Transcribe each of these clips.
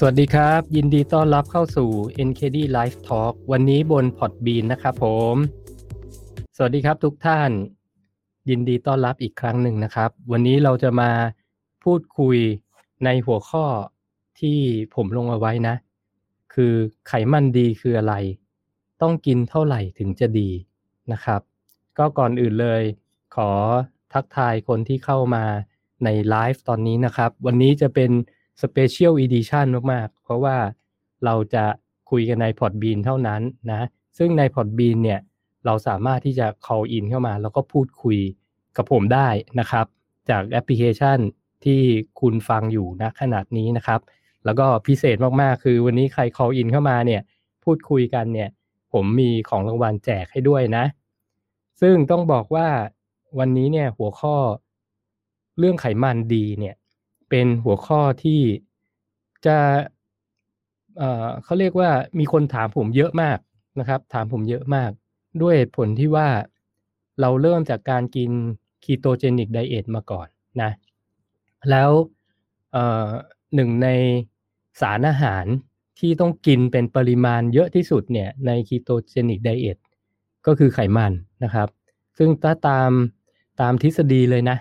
สวัสดีครับ ยินดีต้อนรับเข้าสู่ NKD Live Talk วันนี้บน Podbean นะครับผม สวัสดีครับทุกท่าน ยินดีต้อนรับอีกครั้งหนึ่งนะครับ วันนี้เราจะมาพูดคุยในหัวข้อที่ผมลงเอาไว้นะ คือไขมันดีคืออะไร ต้องกินเท่าไหร่ถึงจะดีนะครับ ก็ก่อนอื่นเลย ขอทักทายคนที่เข้ามาในไลฟ์ตอนนี้นะครับ วันนี้จะเป็น special edition มากๆ เพราะว่าเราจะคุยกันใน Podbean เท่านั้นนะ ซึ่งใน Podbean เนี่ยเราสามารถที่จะ call in เข้ามา แล้วก็พูดคุยกับผมได้นะครับ จากแอปพลิเคชันที่คุณฟังอยู่ณขณะนี้นะครับ แล้วก็พิเศษมากๆ คือวันนี้ใคร call in เข้ามาเนี่ยพูดคุยกันเนี่ยผมมีของรางวัลแจกให้ด้วยนะ ซึ่งต้องบอกว่าวันนี้เนี่ยหัวข้อเรื่องไขมันดีเนี่ย เป็นหัวข้อที่จะเขาเรียกว่ามีคนถามผมเยอะมากนะครับ ถามผมเยอะมาก ด้วยผลที่ว่าเราเริ่มจากการกิน ketogenic diet มาก่อนนะ แล้วหนึ่งในสารอาหารที่ต้องกินเป็นปริมาณเยอะที่สุดเนี่ยใน ketogenic dietก็คือไขมันนะครับ ซึ่งถ้าตามตามทฤษฎีเลยนะ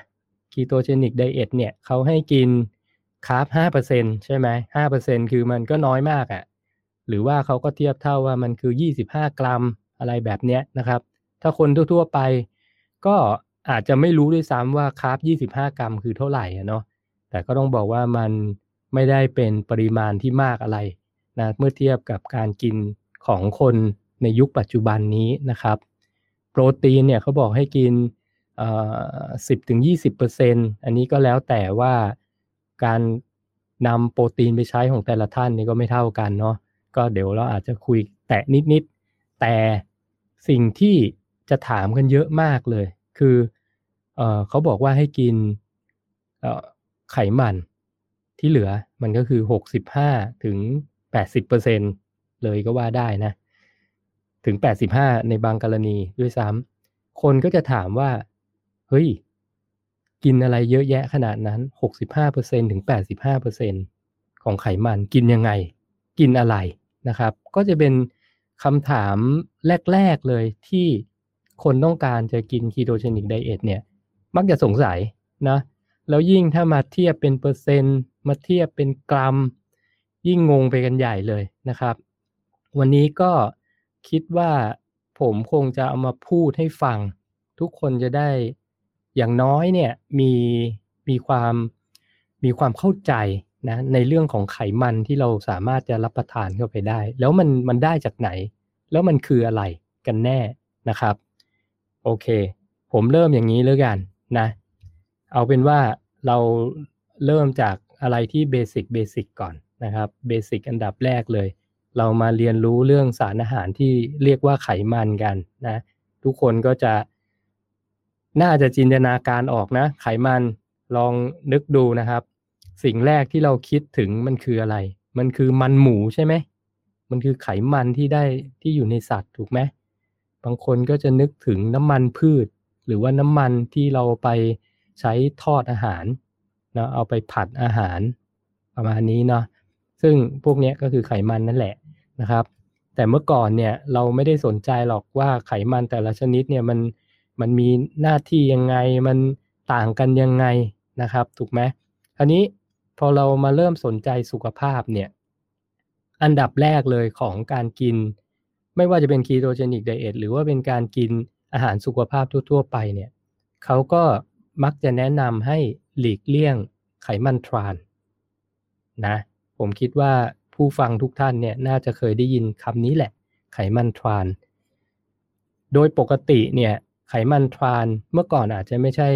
คีโตเจนิกไดเอทเนี่ยเขาให้กินคาร์บห้าเปอร์เซ็นใช่ไหมห้าเปอร์เซ็นคือมันก็น้อยมากอะ่ะ หรือว่าเขาก็เทียบเท่าว่ามันคือยี่สิบห้ากรัมอะไรแบบเนี้ยนะครับ ถ้าคนทั่วๆไป ก็อาจจะไม่รู้ด้วยซ้ำว่าคาร์บยี่สิบห้ากรัมคือเท่าไหร่อะเนาะ แต่ก็ต้องบอกว่ามันไม่ได้เป็นปริมาณที่มากอะไรนะเมื่อเทียบกับการกินของคนในยุคปัจจุบันนี้นะครับ โปรตีนเนี่ยเขาบอกให้กิน สิบถึงยี่สิบเปอร์เซ็นอันนี้ก็แล้วแต่ว่าการนำโปรตีนไปใช้ของแต่ละท่านนี่ก็ไม่เท่ากันเนาะก็เดี๋ยวเราอาจจะคุยแตะนิดๆแต่สิ่งที่จะถามกันเยอะมากเลย คือเออเขาบอกว่าให้กินไขมันที่เหลือมันก็คือหกสิบห้าถึงแปดสิบเปอร์เซ็นเลยก็ว่าได้นะ ถึงแปดสิบห้าในบางกรณีด้วยซ้ำคนก็จะถามว่า เฮ้ย กินอะไรเยอะแยะขนาดนั้นหกสิบห้าเปอร์เซ็นถึงแปดสิบห้าเปอร์เซ็นของไขมันกินยังไง กินอะไรนะครับ ก็จะเป็นคำถามแรก ๆ เลยที่คนต้องการจะกินคีโตเจนิกไดเอทเนี่ย มักจะสงสัยนะ แล้วยิ่งถ้ามาเทียบเป็นเปอร์เซ็นต์ มาเทียบเป็นกรัม ยิ่งงงไปกันใหญ่เลยนะครับ วันนี้ก็คิดว่าผมคงจะเอามาพูดให้ฟัง ทุกคนจะได้ อย่างน้อยเนี่ยมีมีความมีความเข้าใจนะในเรื่องของไขมันที่เราสามารถจะรับประทานเข้าไปได้ แล้วมันมันได้จากไหน แล้วมันคืออะไรกันแน่นะครับ โอเค ผมเริ่มอย่างนี้แล้วกันนะ เอาเป็นว่าเราเริ่มจากอะไรที่ basic basic ก่อนนะครับ basic อันดับแรกเลย เรามาเรียนรู้เรื่องสารอาหารที่เรียกว่าไขมันกันนะ ทุกคนก็จะ น่าจะจินตนาการออกนะ ไขมันลองนึกดูนะครับ สิ่งแรกที่เราคิดถึงมันคืออะไร มันคือมันหมูใช่ไหม มันคือไขมันที่ได้ที่อยู่ในสัตว์ถูกไหมบางคนก็จะนึกถึงน้ำมันพืช หรือว่าน้ำมันที่เราไปใช้ทอดอาหารนะเอาไปผัดอาหารประมาณนี้เนาะซึ่งพวกนี้ก็คือไขมันนั่นแหละนะครับ แต่เมื่อก่อนเนี่ยเราไม่ได้สนใจหรอกว่าไขมันแต่ละชนิดเนี่ยมัน มันมีหน้าที่ยังไงมันต่างกันยังไงนะครับ ถูกไหมคราวนี้พอเรามาเริ่มสนใจสุขภาพเนี่ยอันดับแรกเลยของการกิน ไม่ว่าจะเป็นคีโตเจนิกไดเอทหรือว่าเป็นการกินอาหารสุขภาพทั่ว ๆ ไปเนี่ยเขาก็มักจะแนะนำให้หลีกเลี่ยงไขมันทรานนะผมคิดว่าผู้ฟังทุกท่านเนี่ยน่าจะเคยได้ยินคำนี้แหละ ไขมันทราน โดยปกติเนี่ย ไขมันทรานเมื่อก่อนอาจจะไม่ใช่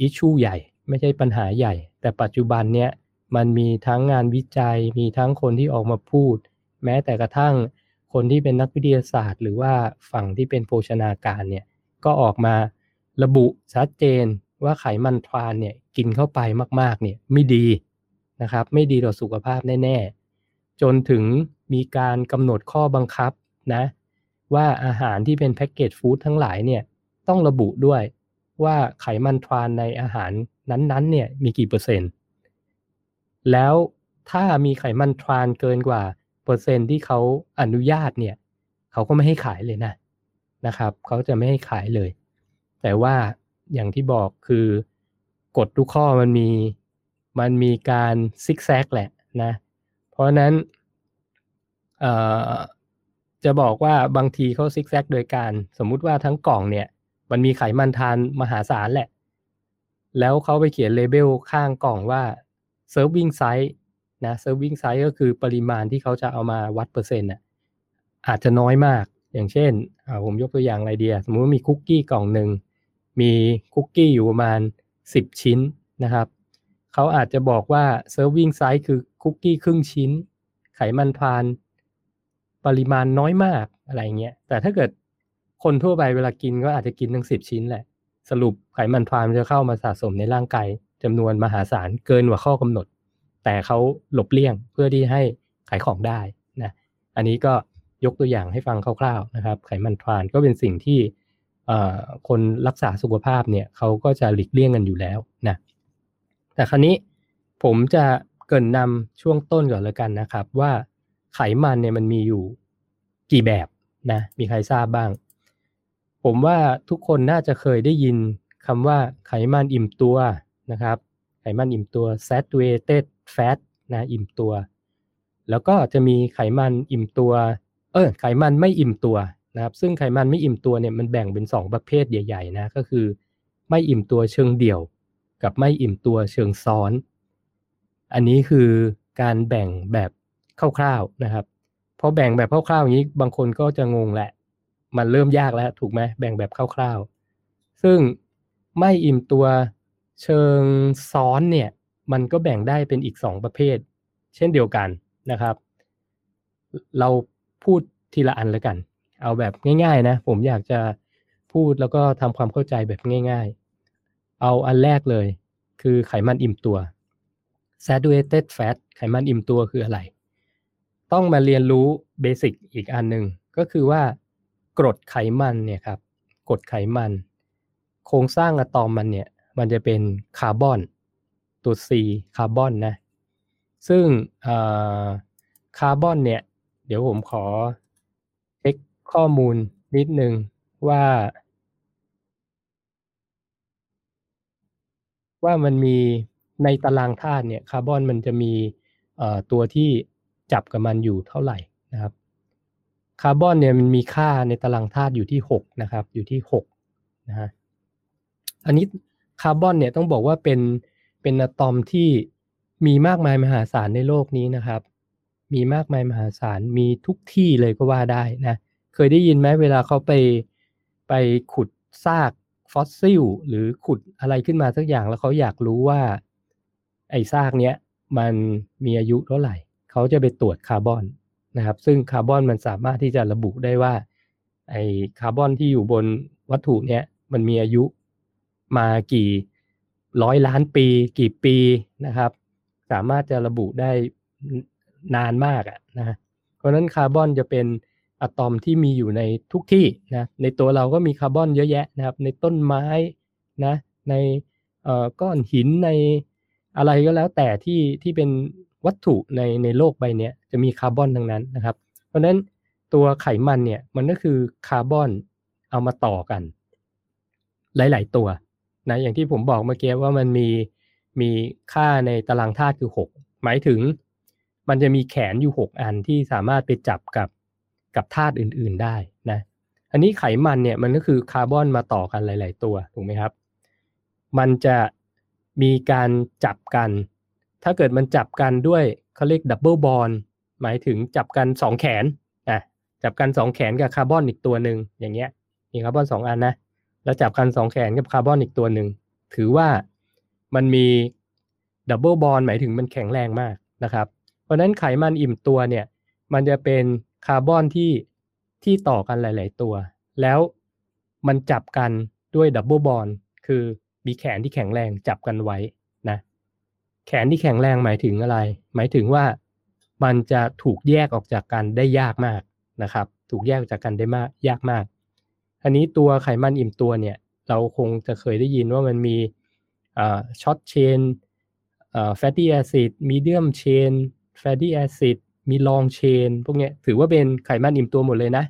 อิชชูใหญ่ ไม่ใช่ปัญหาใหญ่ แต่ปัจจุบันเนี่ยมันมีทั้งงานวิจัย มีทั้งคนที่ออกมาพูด แม้แต่กระทั่งคนที่เป็นนักวิทยาศาสตร์ หรือว่าฝั่งที่เป็นโภชนาการเนี่ยก็ออกมาระบุชัดเจนว่าไขมันทรานเนี่ยกินเข้าไปมากๆเนี่ยไม่ดีนะครับไม่ดีต่อสุขภาพแน่ ๆ จนถึงมีการกำหนดข้อบังคับนะ ว่าอาหารที่เป็นแพ็กเกจฟู้ดทั้งหลายเนี่ยต้องระบุด้วยว่าไขมันทรานในอาหารนั้นๆเนี่ยมีกี่เปอร์เซ็นต์ แล้วถ้ามีไขมันทรานเกินกว่าเปอร์เซ็นต์ที่เขาอนุญาตเนี่ยเขาก็ไม่ให้ขายเลยนะนะครับเขาจะไม่ให้ขายเลย แต่ว่าอย่างที่บอกคือกฎทุกข้อมันมีมันมีการซิกแซกแหละนะ เพราะนั้น จะบอกว่าบางทีเขาซิกแซกโดยการ สมมุติว่าทั้งกล่องเนี่ย มันมีไขมันทานมหาศาลแหละ แล้วเขาไปเขียนเลเบลข้างกล่องว่า serving size นะ serving size ก็คือปริมาณที่เขาจะเอามาวัดเปอร์เซ็นต์น่ะอาจจะน้อยมาก อย่างเช่นผมยกตัวอย่างไรเดีย สมมติว่ามีคุกกี้กล่องหนึ่ง มีคุกกี้อยู่ประมาณ 10 ชิ้นนะครับ เขาอาจจะบอกว่า serving size คือคุกกี้ครึ่งชิ้น ไขมันทาน ปริมาณน้อยมากอะไรเงี้ยแต่ถ้าเกิดคนทั่วไปเวลากินก็อาจจะกินทั้งสิบชิ้นแหละ สรุปไขมันทรานจะเข้ามาสะสมในร่างกายจำนวนมหาศาลเกินกว่าข้อกำหนด แต่เขาหลบเลี่ยงเพื่อที่ให้ขายของได้นะอันนี้ก็ยกตัวอย่างให้ฟังคร่าวๆนะครับ ไขมันทรานก็เป็นสิ่งที่คนรักษาสุขภาพเนี่ยเขาก็จะหลีกเลี่ยงกันอยู่แล้วนะแต่ครั้นี้ผมจะเกินนำช่วงต้นก่อนแล้วกันนะครับว่า ไขมันเนี่ยมันมีอยู่กี่แบบนะมีใครทราบบ้าง ผมว่าทุกคนน่าจะเคยได้ยินคำว่าไขมันอิ่มตัวนะครับ ไขมันอิ่มตัว saturated fat นะอิ่มตัว แล้วก็จะมีไขมันอิ่มตัว เออไขมันไม่อิ่มตัวนะครับ ซึ่งไขมันไม่อิ่มตัวเนี่ยมันแบ่งเป็น 2 ประเภทใหญ่ๆนะก็คือ ไม่อิ่มตัวเชิงเดี่ยว กับไม่อิ่มตัวเชิงซ้อน อันนี้คือการแบ่งแบบ คร่าวๆนะครับพอแบ่งแบบคร่าวๆอย่างนี้บางคนก็จะงงแหละ มันเริ่มยากแล้วถูกไหมแบ่งแบบคร่าวๆ ซึ่งไม่อิ่มตัวเชิงซ้อนเนี่ย มันก็แบ่งได้เป็นอีกสองประเภท เช่นเดียวกันนะครับ เราพูดทีละอันแล้วกัน เอาแบบง่าย ๆ นะ ผมอยากจะพูดแล้วก็ทำความเข้าใจแบบง่าย ๆ เอาอันแรกเลย คือไขมันอิ่มตัว saturated fat ไขมันอิ่มตัวคืออะไร ต้องมาเรียนรู้เบสิกอีกอันหนึ่งก็คือว่ากรดไขมันเนี่ยครับกรดไขมัน โครงสร้างอะตอมมันเนี่ย มันจะเป็นคาร์บอน ตัว C คาร์บอนนะ ซึ่งคาร์บอนเนี่ย เดี๋ยวผมขอเช็คข้อมูลนิดนึงว่าว่ามันมีในตารางธาตุเนี่ยคาร์บอนมันจะมีตัวที่ จับกับมันอยู่เท่าไหร่นะครับคาร์บอนเนี่ยมันมีค่าในตารางธาตุอยู่ที่6นะครับอยู่ที่6นะฮะอันนี้คาร์บอนเนี่ยต้องบอกว่าเป็นเป็นอะตอมที่มีมากมายมหาศาลในโลกนี้นะครับ มีมากมายมหาศาลมีทุกที่เลยก็ว่าได้นะเคยได้ยินไหมเวลาเขาไปไปขุดซากฟอสซิลหรือขุดอะไรขึ้นมาสักอย่างแล้วเขาอยากรู้ว่าไอ้ซากเนี้ยมันมีอายุเท่าไหร่ เขาจะไปตรวจคาร์บอนนะครับ ซึ่งคาร์บอนมันสามารถที่จะระบุได้ว่าไอ้คาร์บอนที่อยู่บนวัตถุเนี้ยมันมีอายุมากี่ร้อยล้านปี กี่ปีนะครับ สามารถจะระบุได้นานมากอะนะเพราะนั้นคาร์บอนจะเป็นอะตอมที่มีอยู่ในทุกที่นะในตัวเราก็มีคาร์บอนเยอะแยะนะครับ ในต้นไม้นะในก้อนหินในอะไรก็แล้วแต่ที่ที่เป็น วัตถุในในโลกใบนี้จะมีคาร์บอนทั้งนั้นนะครับ เพราะฉะนั้นตัวไขมันเนี่ยมันก็คือคาร์บอนเอามาต่อกัน หลาย ๆ ตัวนะอย่างที่ผมบอกเมื่อกี้ว่ามันมีมีค่าในตารางธาตุคือ 6 หมายถึงมันจะมีแขนอยู่ 6 อันที่สามารถไปจับกับกับธาตุอื่น ๆได้นะ อันนี้ไขมันเนี่ยมันก็คือคาร์บอนมาต่อกันหลาย ๆ ตัวถูกไหมครับ มันจะมีการจับกัน ถ้าเกิดมันจับกันด้วยเขาเรียก double bond หมายถึงจับกันสองแขนอะจับกันสองแขนกับคาร์บอนอีกตัวหนึ่งอย่างเงี้ยมีคาร์บอนสองอันนะแล้วจับกันสองแขนกับคาร์บอนอีกตัวหนึ่งถือว่ามันมี double bond หมายถึงมันแข็งแรงมากนะครับ เพราะนั้นไขมันอิ่มตัวเนี่ย มันจะเป็นคาร์บอนที่ที่ต่อกันหลาย ๆ ตัว แล้วมันจับกันด้วย double bondคือมีแขนที่แข็งแรงจับกันไว้ แขนที่แข็งแรงหมายถึงอะไร หมายถึงว่ามันจะถูกแยกออกจากกันได้ยากมากนะครับ ถูกแยกออกจากกันได้มากยากมาก อันนี้ตัวไขมันอิ่มตัวเนี่ย เราคงจะเคยได้ยินว่ามันมีช็อตเชนแฟตตี้แอซิดมีเดียมเชน fatty acid มี long chain พวกนี้ถือว่าเป็นไขมันอิ่มตัวหมดเลยนะ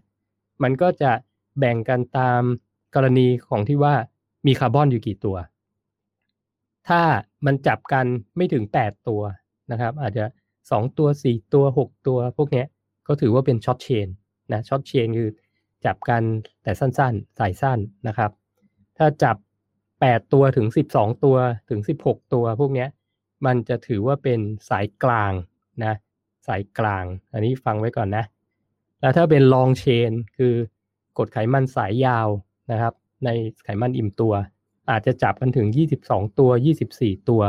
มันก็จะแบ่งกันตามกรณีของที่ว่ามีคาร์บอนอยู่กี่ตัว ถ้ามันจับกันไม่ถึง 8 ตัวนะครับ อาจจะ 2 ตัว 4 ตัว 6 ตัวพวกเนี้ยก็ถือว่าเป็นช็อตเชนนะช็อตเชนคือจับกันแต่สั้นๆสายสั้นนะครับ ถ้าจับ 8 ตัวถึง 12 ตัวถึง 16 ตัวพวกเนี้ยมันจะถือว่าเป็นสายกลางนะสายกลาง อันนี้ฟังไว้ก่อนนะ แล้วถ้าเป็นลองเชนคือกดไขมันสายยาวนะครับ ในไขมันอิ่มตัว อาจจะจับกันถึง 22 ตัว 24 ตัว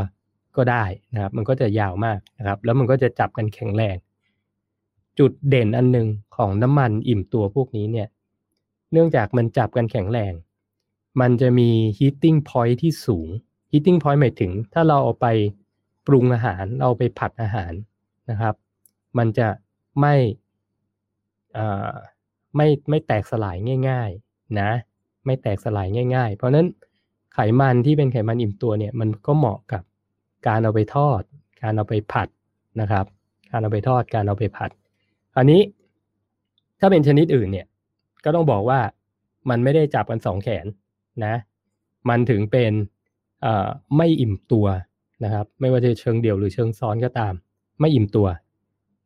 ก็ได้นะครับ มันก็จะยาวมากนะครับ แล้วมันก็จะจับกันแข็งแรง จุดเด่นอันหนึ่งของน้ำมันอิ่มตัวพวกนี้เนี่ย เนื่องจากมันจับกันแข็งแรง มันจะมี heating point ที่สูง heating point หมายถึง ถ้าเราเอาไปปรุงอาหาร เราไปผัดอาหารนะครับ มันจะไม่ไม่ไม่แตกสลายง่าย ๆ นะ ไม่แตกสลายง่าย ๆ เพราะนั้น ไขมันที่เป็นไขมันอิ่มตัวเนี่ยมันก็เหมาะกับการเอาไปทอด การเอาไปผัดนะครับ การเอาไปทอดการเอาไปผัด อันนี้ถ้าเป็นชนิดอื่นเนี่ยก็ต้องบอกว่ามันไม่ได้จับกันสองแขนนะ มันถึงเป็นไม่อิ่มตัวนะครับ ไม่ว่าจะเชิงเดี่ยวหรือเชิงซ้อนก็ตาม ไม่อิ่มตัว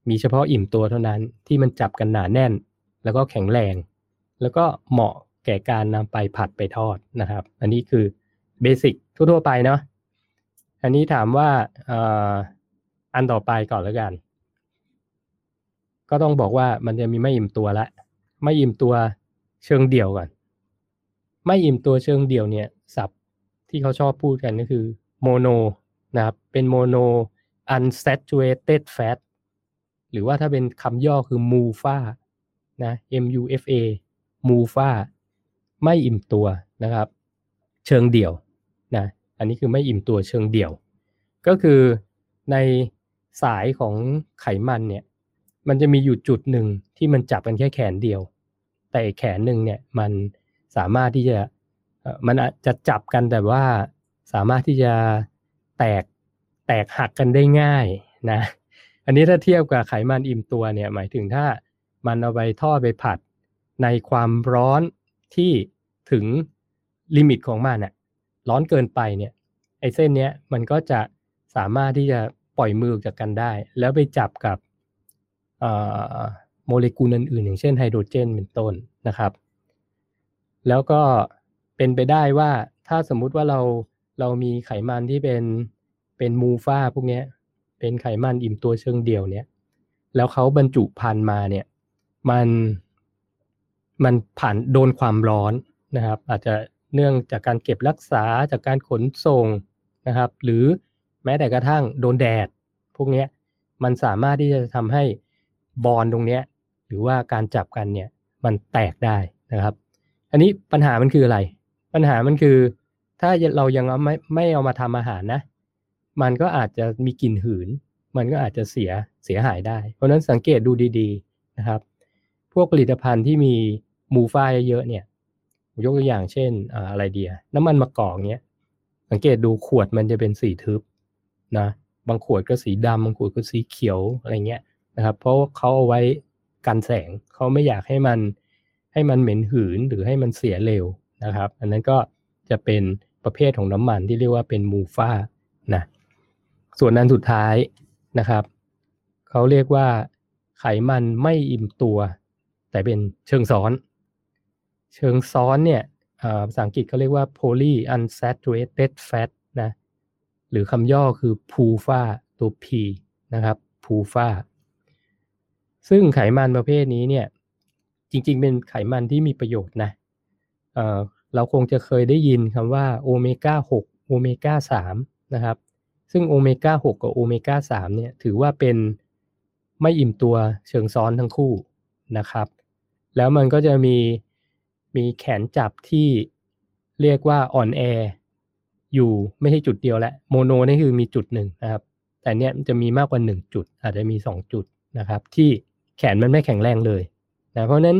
มีเฉพาะอิ่มตัวเท่านั้นที่มันจับกันหนาแน่น แล้วก็แข็งแรง แล้วก็เหมาะ แก่การนำไปผัดไปทอดนะครับ อันนี้คือเบสิกทั่วๆไปเนาะอันนี้ถามว่าอันต่อไปก่อนแล้วกัน ก็ต้องบอกว่ามันจะมีไม่อิ่มตัวละไม่อิ่มตัวเชิงเดี่ยวก่อน ไม่อิ่มตัวเชิงเดี่ยวเนี่ยศัพท์ที่เขาชอบพูดกันก็คือโมโนนะครับเป็นโมโน unsaturated fat หรือว่าถ้าเป็นคำย่อคือ MUFA นะ MUFA MUFA ไม่อิ่มตัวนะครับ เชิงเดี่ยวนะอันนี้คือไม่อิ่มตัวเชิงเดี่ยว ก็คือในสายของไขมันเนี่ยมันจะมีอยู่จุดหนึ่งที่มันจับกันแค่แขนเดียว แต่แขนหนึ่งเนี่ยมันสามารถที่จะมันจะจับกันแต่ว่าสามารถที่จะแตกแตกหักกันได้ง่ายนะอันนี้ถ้าเทียบกับไขมันอิ่มตัวเนี่ยหมายถึงถ้ามันเอาไปทอดไปผัดในความร้อน ที่ถึงลิมิตของมันน่ะร้อนเกินไปเนี่ย ไอ้เส้นเนี้ยมันก็จะสามารถที่จะปล่อยมือจากกันได้ แล้วไปจับกับโมเลกุลอื่นๆ อย่างเช่นไฮโดรเจนเป็นต้นนะครับ แล้วก็เป็นไปได้ว่าถ้าสมมุติว่าเราเรามีไขมันที่เป็นเป็นมูฟ่าพวกนี้เป็นไขมันอิ่มตัวเชิงเดี่ยวเนี่ย แล้วเขาบรรจุพันมาเนี่ย มัน มันผ่านโดนความร้อนนะครับ อาจจะเนื่องจากการเก็บรักษาจากการขนส่งนะครับ หรือแม้แต่กระทั่งโดนแดด พวกนี้มันสามารถที่จะทำให้บอลตรงนี้หรือว่าการจับกันเนี่ยมันแตกได้นะครับ อันนี้ปัญหามันคืออะไร ปัญหามันคือ ถ้าเรายังไม่ไม่เอามาทำอาหารนะ มันก็อาจจะมีกลิ่นหืน มันก็อาจจะเสียเสียหายได้ เพราะนั้นสังเกตดูดี ๆนะครับ พวกผลิตภัณฑ์ที่มี มูฟ่าเยอะเนี่ยยกตัวอย่างเช่นอะไรเดีย น้ำมันมะกอกเนี้ย สังเกตดูขวดมันจะเป็นสีทึบนะบางขวดก็สีดำบางขวดก็สีเขียวอะไรเงี้ยนะครับ เพราะเขาเอาไว้กันแสงเขาไม่อยากให้มันให้มันเหม็นหืนหรือให้มันเสียเร็วนะครับ อันนั้นก็จะเป็นประเภทของน้ำมันที่เรียกว่าเป็นมูฟ่านะส่วนนั้นสุดท้ายนะครับเขาเรียกว่าไขมันไม่อิ่มตัว แต่เป็นเชิงซ้อน เชิงซ้อนเนี่ยภาษาอังกฤษเขาเรียกว่า poly unsaturated fat นะหรือคำย่อคือ PUFA ตัว P นะครับ PUFA ซึ่งไขมันประเภทนี้เนี่ยจริงๆ เป็นไขมันที่มีประโยชน์นะเเราคงจะเคยได้ยินคำว่าโอเมก้า6โอเมก้า3นะครับซึ่งโอเมก้า6กับโอเมก้า3เนี่ยถือว่าเป็นไม่อิ่มตัวเชิงซ้อนทั้งคู่นะครับ แล้วมันก็จะมี มีแขนจับที่เรียกว่าอ่อนแออยู่ไม่ใช่จุดเดียวแหละโมโนนี่คือมีจุดหนึ่งนะครับ แต่เนี้ยจะมีมากกว่าหนึ่งจุด อาจจะมีสองจุดนะครับ ที่แขนมันไม่แข็งแรงเลยนะเพราะนั้น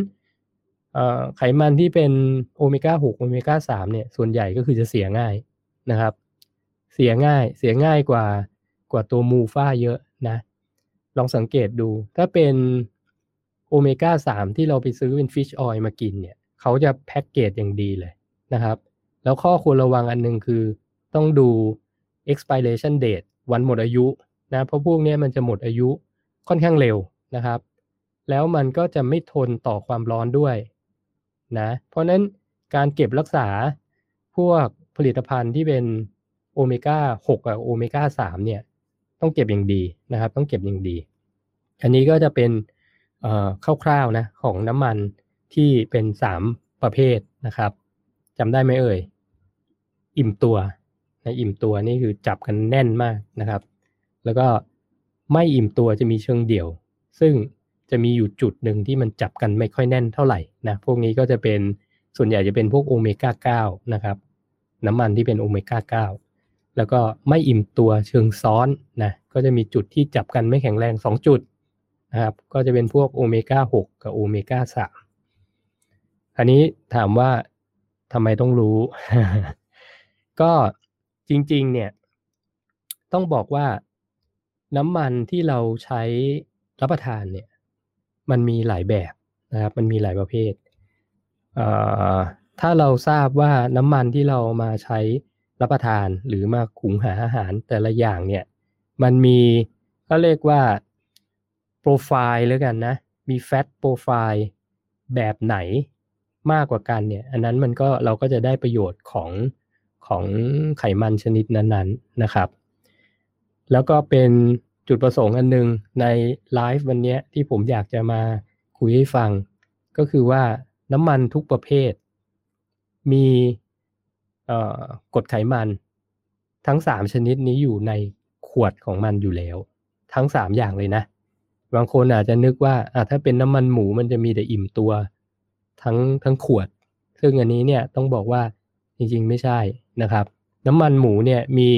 ไขมันที่เป็นโอเมก้า6โอเมก้า3เนี่ยส่วนใหญ่ก็คือจะเสียง่ายนะครับ เสียง่ายเสียง่ายกว่ากว่าตัว MUFA เยอะนะ ลองสังเกตดูถ้าเป็นโอเมก้าสามที่เราไปซื้อเป็น fish oil มากินเนี่ย เขาจะแพ็กเกจอย่างดีเลยนะครับ แล้วข้อควรระวังอันหนึ่งคือต้องดู expiration date วันหมดอายุนะเพราะพวกนี้มันจะหมดอายุค่อนข้างเร็วนะครับ แล้วมันก็จะไม่ทนต่อความร้อนด้วยนะเพราะนั้นการเก็บรักษาพวกผลิตภัณฑ์ที่เป็นโอเมก้า6กับโอเมก้า3เนี่ยต้องเก็บอย่างดีนะครับ ต้องเก็บอย่างดี อันนี้ก็จะเป็นคร่าวๆนะของน้ำมัน ที่เป็น3ประเภทนะครับจำได้ไหมเอ่ย อิ่มตัวนะอิ่มตัวนี่คือจับกันแน่นมากนะครับ แล้วก็ไม่อิ่มตัวจะมีเชิงเดี่ยว ซึ่งจะมีอยู่จุดหนึ่งที่มันจับกันไม่ค่อยแน่นเท่าไหร่นะพวกนี้ก็จะเป็นส่วนใหญ่จะเป็นพวกโอเมก้า9นะครับน้ำมันที่เป็นโอเมก้า9แล้วก็ไม่อิ่มตัวเชิงซ้อนนะก็จะมีจุดที่จับกันไม่แข็งแรง 2 จุดนะครับก็จะเป็นพวกโอเมก้า6กับโอเมก้า3 อันนี้ถามว่าทำไมต้องรู้ ก็จริง ๆ เนี่ย ต้องบอกว่าน้ำมันที่เราใช้รับประทานเนี่ย มันมีหลายแบบนะครับ มันมีหลายประเภทเถ้าเราทราบว่าน้ำมันที่เรามาใช้รับประทานหรือมาขุงหาอาหารแต่ละอย่างเนี่ย มันมีก็เรียกว่าโปรไฟล์แล้วกันนะ มีแฟตโปรไฟล์แบบไหน มากกว่ากันเนี่ย อันนั้นมันก็เราก็จะได้ประโยชน์ของของไขมันชนิดนั้นๆนะครับ แล้วก็เป็นจุดประสงค์อันหนึงในไลฟ์วันนี้ที่ผมอยากจะมาคุยให้ฟัง ก็คือว่าน้ำมันทุกประเภท มีเอ่อกรดไขมันทั้ง 3 ชนิดนี้อยู่ในขวดของมันอยู่แล้ว ทั้ง 3 อย่างเลยนะ บางคนอาจจะนึกว่าถ้าเป็นน้ำมันหมูมันจะมีแต่อิ่มตัว ทั้งทั้งขวด ซึ่งอันนี้เนี่ยต้องบอกว่าจริงๆไม่ใช่นะครับ น้ำมันหมูเนี่ยมี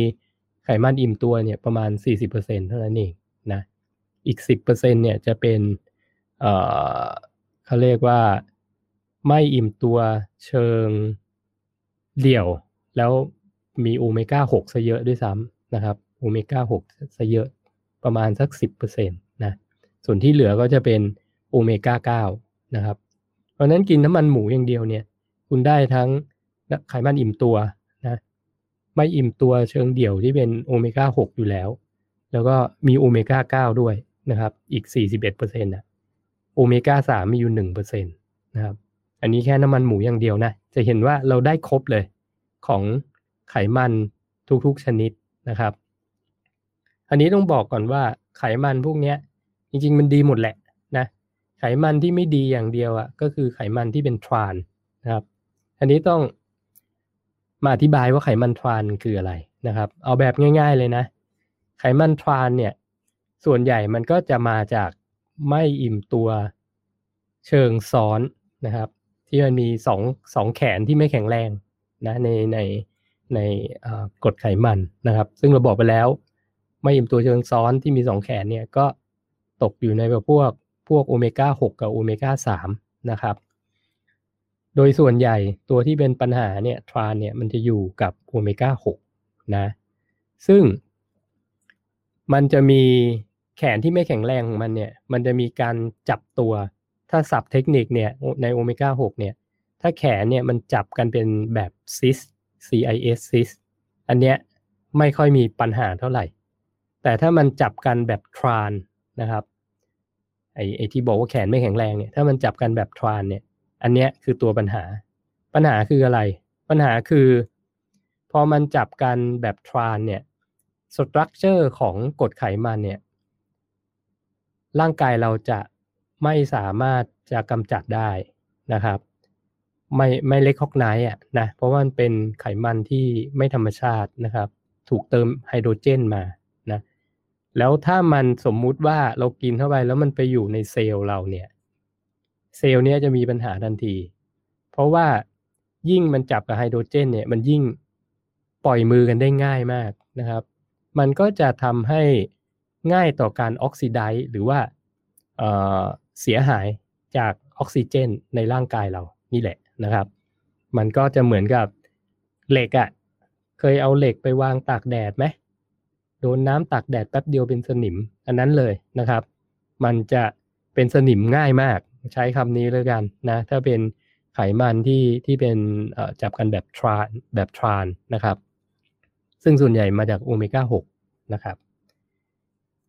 ไขมันอิ่มตัวเนี่ยประมาณ 40%เท่านั้นเองนะอีก 10%เนี่ยจะเป็นเอ่อเขาเรียกว่าไม่อิ่มตัวเชิงเดี่ยว แล้วมีโอเมก้า6ซะเยอะด้วยซ้ำนะครับโอเมก้า6ซะเยอะประมาณสัก 10%นะส่วนที่เหลือก็จะเป็นโอเมก้า9นะครับ เพราะนั้นกินน้ำมันหมูอย่างเดียวเนี่ย คุณได้ทั้งไขมันอิ่มตัวนะไม่อิ่มตัวเชิงเดี่ยวที่เป็นโอเมก้า6อยู่แล้ว แล้วก็มีโอเมก้า9ด้วยนะครับ อีก 41%นะโอเมก้า3มีอยู่1%นะครับ อันนี้แค่น้ำมันหมูอย่างเดียวนะ จะเห็นว่าเราได้ครบเลยของไขมันทุกๆชนิดนะครับ อันนี้ต้องบอกก่อนว่าไขมันพวกนี้จริงๆมันดีหมดแหละ ไขมันที่ไม่ดีอย่างเดียวอะก็คือไขมันที่เป็นทรานนะครับ อันนี้ต้องมาอธิบายว่าไขมันทรานคืออะไรนะครับ เอาแบบง่าย ๆเลยนะ ไขมันทรานเนี่ย ส่วนใหญ่มันก็จะมาจากไม่อิ่มตัวเชิงซ้อนนะครับ ที่มันมีสองสองแขนที่ไม่แข็งแรงนะในในในกรดไขมันนะครับ ซึ่งเราบอกไปแล้ว ไม่อิ่มตัวเชิงซ้อนที่มีสองแขนเนี่ยก็ตกอยู่ในแบบพวก พวกโอเมก้า6กับโอเมก้า3นะครับ โดยส่วนใหญ่ตัวที่เป็นปัญหาเนี่ยทรานเนี่ยมันจะอยู่กับโอเมก้า6นะ ซึ่งมันจะมีแขนที่ไม่แข็งแรงของมันเนี่ย มันจะมีการจับตัว ถ้าสับเทคนิคเนี่ยในโอเมก้า6เนี่ย ถ้าแขนเนี่ยมันจับกันเป็นแบบซิส CIS cis อันเนี้ยไม่ค่อยมีปัญหาเท่าไหร่ แต่ถ้ามันจับกันแบบทรานนะครับ ไอ้ไอ้ที่บอกว่าแขนไม่แข็งแรงเนี่ยถ้ามันจับกันแบบทรานเนี่ย อันเนี้ยคือตัวปัญหา ปัญหาคืออะไร ปัญหาคือ พอมันจับกันแบบทรานเนี่ยสตรัคเจอร์ของกรดไขมันเนี่ย ร่างกายเราจะไม่สามารถจะกำจัดได้นะครับ ไม่ไม่เล็กฮอกไนอะนะเพราะว่ามันเป็นไขมันที่ไม่ธรรมชาตินะครับ ถูกเติมไฮโดรเจนมา แล้วถ้ามันสมมุติว่าเรากินเข้าไปแล้วมันไปอยู่ในเซลล์เราเนี่ย เซลล์เนี้ยจะมีปัญหาทันที เพราะว่ายิ่งมันจับกับไฮโดรเจน เนี่ย มันยิ่งปล่อยมือกันได้ง่ายมากนะครับ มันก็จะทำให้ง่ายต่อการออกซิไดซ์หรือว่าเเสียหายจากออกซิเจนในร่างกายเรานี่แหละนะครับ มันก็จะเหมือนกับเหล็กอะ่ะ เคยเอาเหล็กไปวางตากแดดไหม โดนน้ำตักแดดแป๊บเดียวเป็นสนิม อันนั้นเลยนะครับ มันจะเป็นสนิมง่ายมาก ใช้คำนี้เลยกันนะถ้าเป็นไขมันที่ที่เป็นจับกันแบบ trans แบบ trans นะครับ ซึ่งส่วนใหญ่มาจากโอเมก้า6นะครับ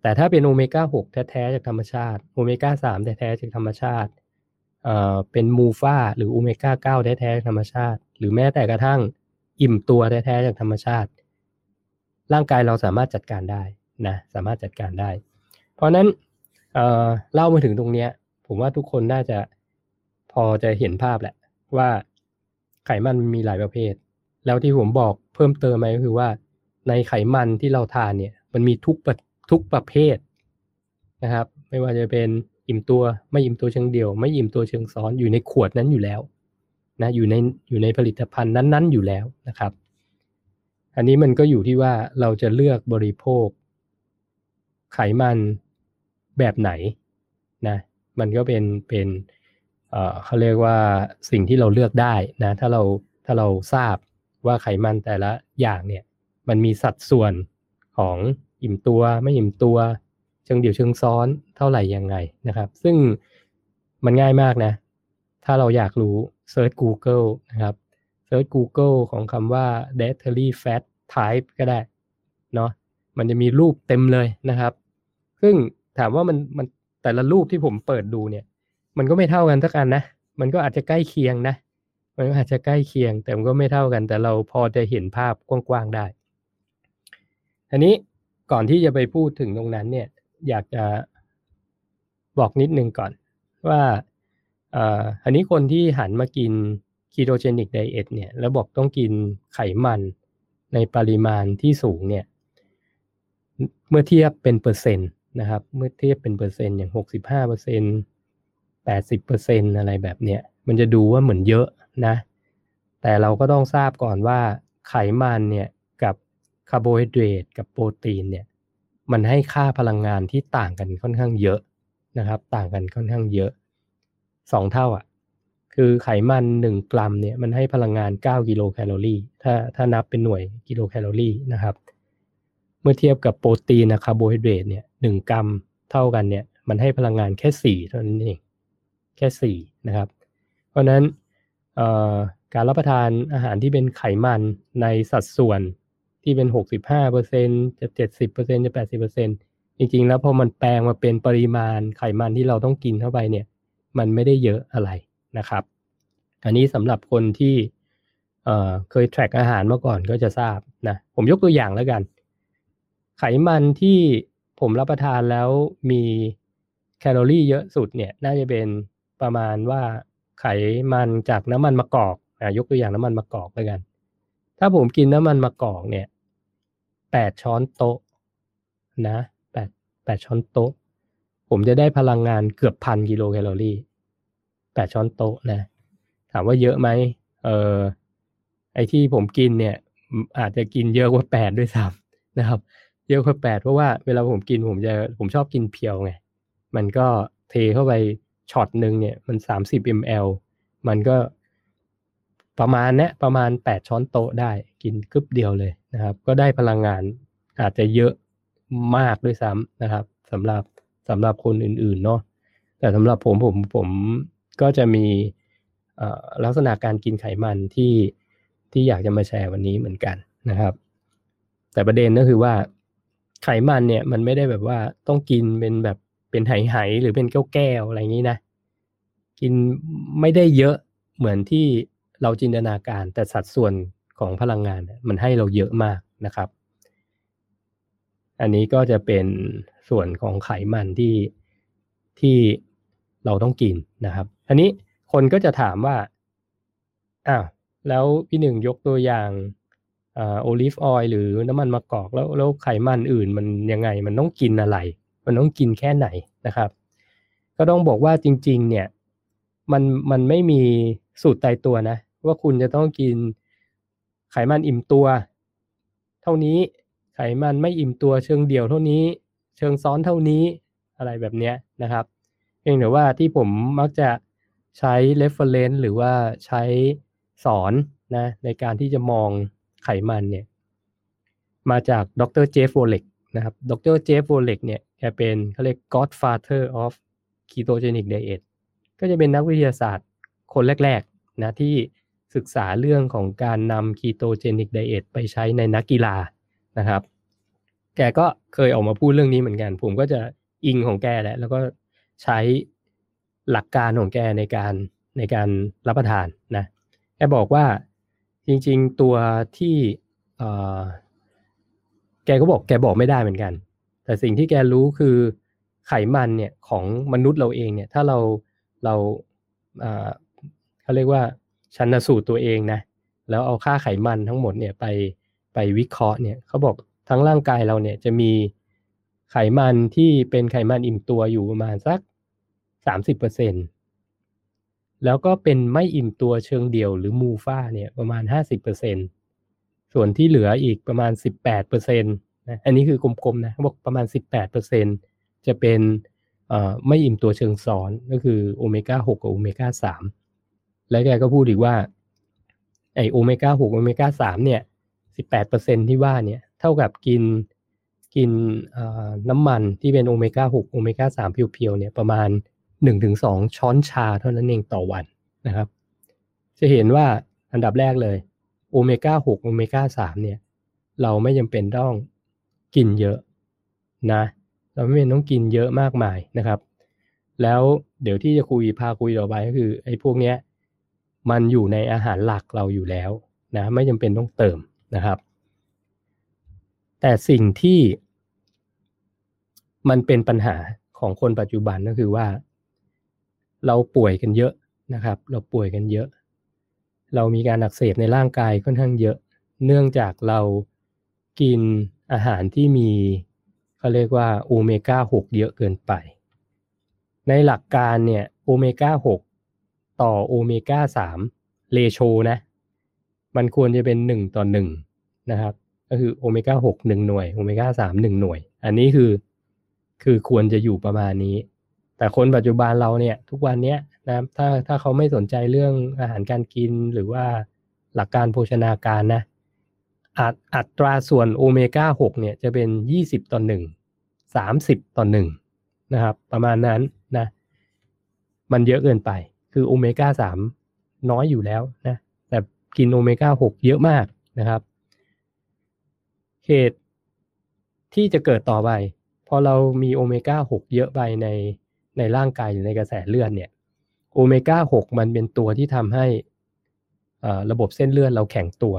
แต่ถ้าเป็นโอเมก้า6แท้ๆจากธรรมชาติโอเมก้า3แท้ๆจากธรรมชาติเอ่อเป็น MUFA หรือโอเมก้า9แท้ๆจากธรรมชาติ หรือแม้แต่กระทั่งอิ่มตัวแท้ๆจากธรรมชาติ ร่างกายเราสามารถจัดการได้นะสามารถจัดการได้ เพราะนั้นเอ่อเล่ามาถึงตรงเนี้ย ผมว่าทุกคนน่าจะพอจะเห็นภาพแหละ ว่าไขมันมีหลายประเภท แล้วที่ผมบอกเพิ่มเติมไหมก็คือว่าในไขมันที่เราทานเนี่ย มันมีทุกทุกประเภทนะครับ ไม่ว่าจะเป็นอิ่มตัวไม่อิ่มตัวเชิงเดียว ไม่อิ่มตัวเชิงซ้อนอยู่ในขวดนั้นอยู่แล้วนะอยู่ในอยู่ในผลิตภัณฑ์นั้น ๆ อยู่แล้วนะครับ อันนี้มันก็อยู่ที่ว่าเราจะเลือกบริโภค ไขมันแบบไหนนะมันก็เป็นเป็นเเขาเรียกว่าสิ่งที่เราเลือกได้นะถ้าเราถ้าเราทราบว่าไขมันแต่ละอย่างเนี่ยมันมีสัดส่วนของอิ่มตัวไม่อิ่มตัว เชิงเดี่ยวเชิงซ้อนเท่าไหร่ยังไงนะครับ ซึ่งมันง่ายมากนะ ถ้าเราอยากรู้ search Google นะครับ search Google ของคำว่า dietary fat type ก็ได้เนาะมันจะมีรูปเต็มเลยนะครับ ซึ่งถามว่ามันมันแต่ละรูปที่ผมเปิดดูเนี่ย มันก็ไม่เท่ากันสักอันนะ มันก็อาจจะใกล้เคียงนะ มันก็อาจจะใกล้เคียง แต่มันก็ไม่เท่ากัน แต่เราพอจะเห็นภาพกว้างๆได้อันนี้ก่อนที่จะไปพูดถึงตรงนั้นเนี่ย อยากจะบอกนิดนึงก่อนว่าอันนี้คนที่หันมากิน ketogenic diet เนี่ยแล้วบอกต้องกินไขมันในปริมาณที่สูงเนี่ยเมื่อเทียบเป็นเปอร์เซ็นต์นะครับ เมื่อเทียบเป็นเปอร์เซ็นต์อย่างหกสิบห้าเปอร์เซ็นต์แปดสิบเปอร์เซ็นต์อะไรแบบเนี้ยมันจะดูว่าเหมือนเยอะนะ แต่เราก็ต้องทราบก่อนว่าไขมันเนี่ยกับคาร์โบไฮเดรตกับโปรตีนเนี่ยมันให้ค่าพลังงานที่ต่างกันค่อนข้างเยอะนะครับ ต่างกันค่อนข้างเยอะสองเท่าอะ่ะ คือไขมันหนึ่งกรัมเนี่ยมันให้พลังงานเก้ากิโลแคลอรี่ถ้าถ้านับเป็นหน่วยกิโลแคลอรี่นะครับ เมื่อเทียบกับโปรตีนนะคาร์โบไฮเดรตเนี่ยหนึ่งกรัมเท่ากันเนี่ยมันให้พลังงานแค่สี่เท่านั้นเองแค่สี่นะครับ เพราะนั้นการรับประทานอาหารที่เป็นไขมันในสัดส่วนที่เป็นหกสิบห้าเปอร์เซ็นจะเจ็ดสิบเปอร์เซ็นจะแปดสิบเปอร์เซ็นจริงๆ แล้วพอมันแปลงมาเป็นปริมาณไขมันที่เราต้องกินเข้าไปเนี่ย มันไม่ได้เยอะอะไร นะครับ อันนี้สำหรับคนที่เเคย track อาหารมาก่อนก็จะทราบนะ ผมยกตัวอย่างแล้วกัน ไขมันที่ผมรับประทานแล้วมีแคลอรี่เยอะสุดเนี่ย น่าจะเป็นประมาณว่าไขมันจากน้ำมันมะกอกยกตัวอย่างน้ำมันมะกอกแล้วกัน ถ้าผมกินน้ำมันมะกอกเนี่ยแปดช้อนโต๊ะนะแปดแปดช้อนโต๊ะ ผมจะได้พลังงานเกือบพันกิโลแคลอรี่ แปดช้อนโต๊ะนะ ถามว่าเยอะไหมเออไอที่ผมกินเนี่ย อาจจะกินเยอะกว่าแปดด้วยซ้ำนะครับ เยอะกว่าแปดเพราะว่าเวลาผมกินผมจะผมชอบกินเพียวไง มันก็เทเข้าไปช็อตหนึ่งเนี่ยมันสามสิบมลมันก็ประมาณเนี้ยประมาณแปดช้อนโต๊ะได้กินกึบเดียวเลยนะครับ ก็ได้พลังงานอาจจะเยอะมากด้วยซ้ำนะครับสำหรับสำหรับคนอื่นๆเนาะแต่สำหรับผมผมผม ก็จะมีลักษณะการกินไขมันที่ที่อยากจะมาแชร์วันนี้เหมือนกันนะครับ แต่ประเด็นก็คือว่าไขมันเนี่ยมันไม่ได้แบบว่าต้องกินเป็นแบบเป็นไหๆหรือเป็นแก้วๆอะไรอย่างนี้นะ กินไม่ได้เยอะเหมือนที่เราจินตนาการแต่สัดส่วนของพลังงานมันให้เราเยอะมากนะครับ อันนี้ก็จะเป็นส่วนของไขมันที่ที่เราต้องกินนะครับ อันนี้คนก็จะถามว่าอ้าวแล้วพี่หนึ่งยกตัวอย่างolive oil หรือน้ำมันมะกอกแล้วแล้วไขมันอื่นมันยังไงมันต้องกินอะไร มันต้องกินแค่ไหนนะครับ ก็ต้องบอกว่าจริง ๆ เนี่ย มันมันไม่มีสูตรตายตัวนะ ว่าคุณจะต้องกินไขมันอิ่มตัว เท่านี้ไขมันไม่อิ่มตัวเชิงเดี่ยวเท่านี้ เชิงซ้อนเท่านี้อะไรแบบเนี้ยนะครับ เพียงแต่ว่าที่ผมมักจะ ใช้ reference หรือว่าใช้สอนนะในการที่จะมองไขมันเนี่ยมาจากดรเจฟโฟเล็กนะครับดรเจฟโวเล็กเนี่ยแกเป็นเขาเรียก godfather of ketogenic diet ก็จะเป็นนักวิทยาศาสตร์คนแรกๆนะที่ศึกษาเรื่องของการนำ ketogenic diet ไปใช้ในนักกีฬานะครับ แกก็เคยออกมาพูดเรื่องนี้เหมือนกัน ผมก็จะอิงของแกแหละแล้วก็ใช้ หลักการของแกในการในการรับประทานนะแกบอกว่าจริงๆตัวที่แกก็บอกแกบอกไม่ได้เหมือนกัน แต่สิ่งที่แกรู้คือไขมันเนี่ยของมนุษย์เราเองเนี่ยถ้าเราเราเขาเรียกว่าชันสูตรตัวเองนะแล้วเอาค่าไขมันทั้งหมดเนี่ยไปไปวิเคราะห์เนี่ยเขาบอกทั้งร่างกายเราเนี่ยจะมีไขมันที่เป็นไขมันอิ่มตัวอยู่ประมาณสัก สามสิบเปอร์เซ็นต์แล้วก็เป็นไม่อิ่มตัวเชิงเดี่ยวหรือ MUFA เนี่ยประมาณห้าสิบเปอร์เซ็นส่วนที่เหลืออีกประมาณสิบแปดเปอร์เซ็นต์นะอันนี้คือกลมๆนะบอกประมาณสิบแปดเปอร์เซ็นต์จะเป็นไม่อิ่มตัวเชิงซ้อนก็คือโอเมก้าหกกับโอเมก้าสามแล้วแกก็พูดอีกว่าไอ้โอเมก้าหกโอเมก้าสามเนี่ยสิบแปดเปอร์เซ็นที่ว่าเนี่ยเท่ากับกินกินน้ำมันที่เป็นโอเมก้าหกโอเมก้าสามเพียวๆเนี่ยประมาณ หนึ่งถึงสองช้อนชาเท่านั้นเองต่อวันนะครับ จะเห็นว่าอันดับแรกเลยโอเมก้าหกโอเมก้าสามเนี่ย เราไม่จำเป็นต้องกินเยอะนะ เราไม่เป็นต้องกินเยอะมากมายนะครับ แล้วเดี๋ยวที่จะคุยพาคุยต่อไปก็คือไอ้พวกเนี้ยมันอยู่ในอาหารหลักเราอยู่แล้วนะไม่จำเป็นต้องเติมนะครับ แต่สิ่งที่มันเป็นปัญหาของคนปัจจุบันก็คือว่า เราป่วยกันเยอะนะครับ เราป่วยกันเยอะ เรามีการอักเสบในร่างกายค่อนข้างเยอะ เนื่องจากเรากินอาหารที่มีเขาเรียกว่าโอเมก้า 6 เยอะเกินไป ในหลักการเนี่ยโอเมก้า 6 ต่อโอเมก้า 3 เลโชนะ มันควรจะเป็น 1 ต่อ 1 นะครับ ก็คือโอเมก้า 6 1 หน่วยโอเมก้า 3 1 หน่วย อันนี้คือคือควรจะอยู่ประมาณนี้ แต่คนปัจจุบันเราเนี่ย ทุกวันนี้นะถ้าถ้าเขาไม่สนใจเรื่องอาหารการกินหรือว่าหลักการโภชนาการนะอัอัตราส่วนโอเมก้า6เนี่ยจะเป็น20ต่อ1 30ต่อ1นะครับ ประมาณนั้นนะ มันเยอะเกินไป คือโอเมก้า3น้อยอยู่แล้วนะ แต่กินโอเมก้า6เยอะมากนะครับเหตุที่จะเกิดต่อไปพอเรามีโอเมก้า6เยอะไปใน ในร่างกายหรือในกระแสเลือดเนี่ยโอเมก้า 6 มันเป็นตัวที่ทำให้ระบบเส้นเลือดเราแข็งตัว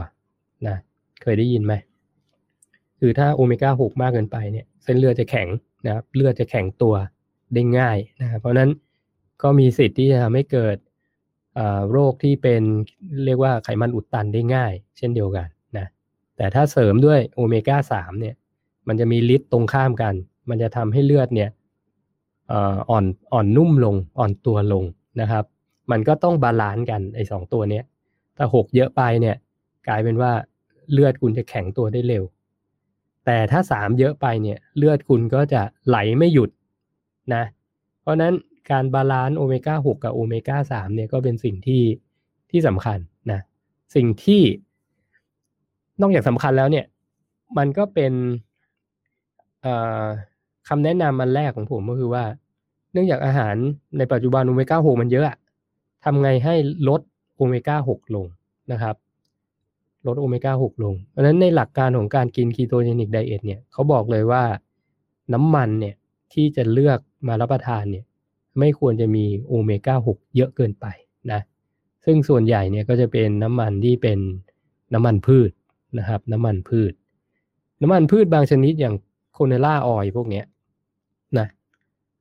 นะเคยได้ยินไหมคือถ้าโอเมก้า 6 มากเกินไปเนี่ยเส้นเลือดจะแข็งนะครับเลือดจะแข็งตัวได้ง่ายนะครับเพราะนั้นก็มีสิทธิ์ที่จะทำให้เกิดโรคที่เป็นเรียกว่าไขมันอุดตันได้ง่าย เช่นเดียวกันนะแต่ถ้าเสริมด้วยโอเมก้า 3 เนี่ยมันจะมีฤทธิ์ตรงข้ามกัน มันจะทำให้เลือดเนี่ย อ่อนอ่อนนุ่มลงอ่อนตัวลงนะครับ มันก็ต้อง balance กันไอ้สองตัวเนี้ยถ้าหกเยอะไปเนี่ย กลายเป็นว่าเลือดคุณจะแข็งตัวได้เร็ว แต่ถ้าสามเยอะไปเนี่ย เลือดคุณก็จะไหลไม่หยุดนะ เพราะนั้นการ balance โอเมก้า6กับโอเมก้า3เนี่ยก็เป็นสิ่งที่ที่สำคัญนะสิ่งที่ นอกจากสำคัญแล้วเนี่ย มันก็เป็น คำแนะนำอันแรกของผมก็คือว่า เนื่องจากอาหารในปัจจุบันโอเมก้า6มันเยอะทำไงให้ลดโอเมก้า6ลงนะครับ ลดโอเมก้า6ลง เพราะฉะนั้นในหลักการของการกิน ketogenic diet เนี่ยเขาบอกเลยว่าน้ำมันเนี่ยที่จะเลือกมารับประทานเนี่ยไม่ควรจะมีโอเมก้า6เยอะเกินไปนะซึ่งส่วนใหญ่เนี่ยก็จะเป็นน้ำมันที่เป็นน้ำมันพืชนะครับ น้ำมันพืช น้ำมันพืชบางชนิดอย่างcanola oil พวกเนี้ย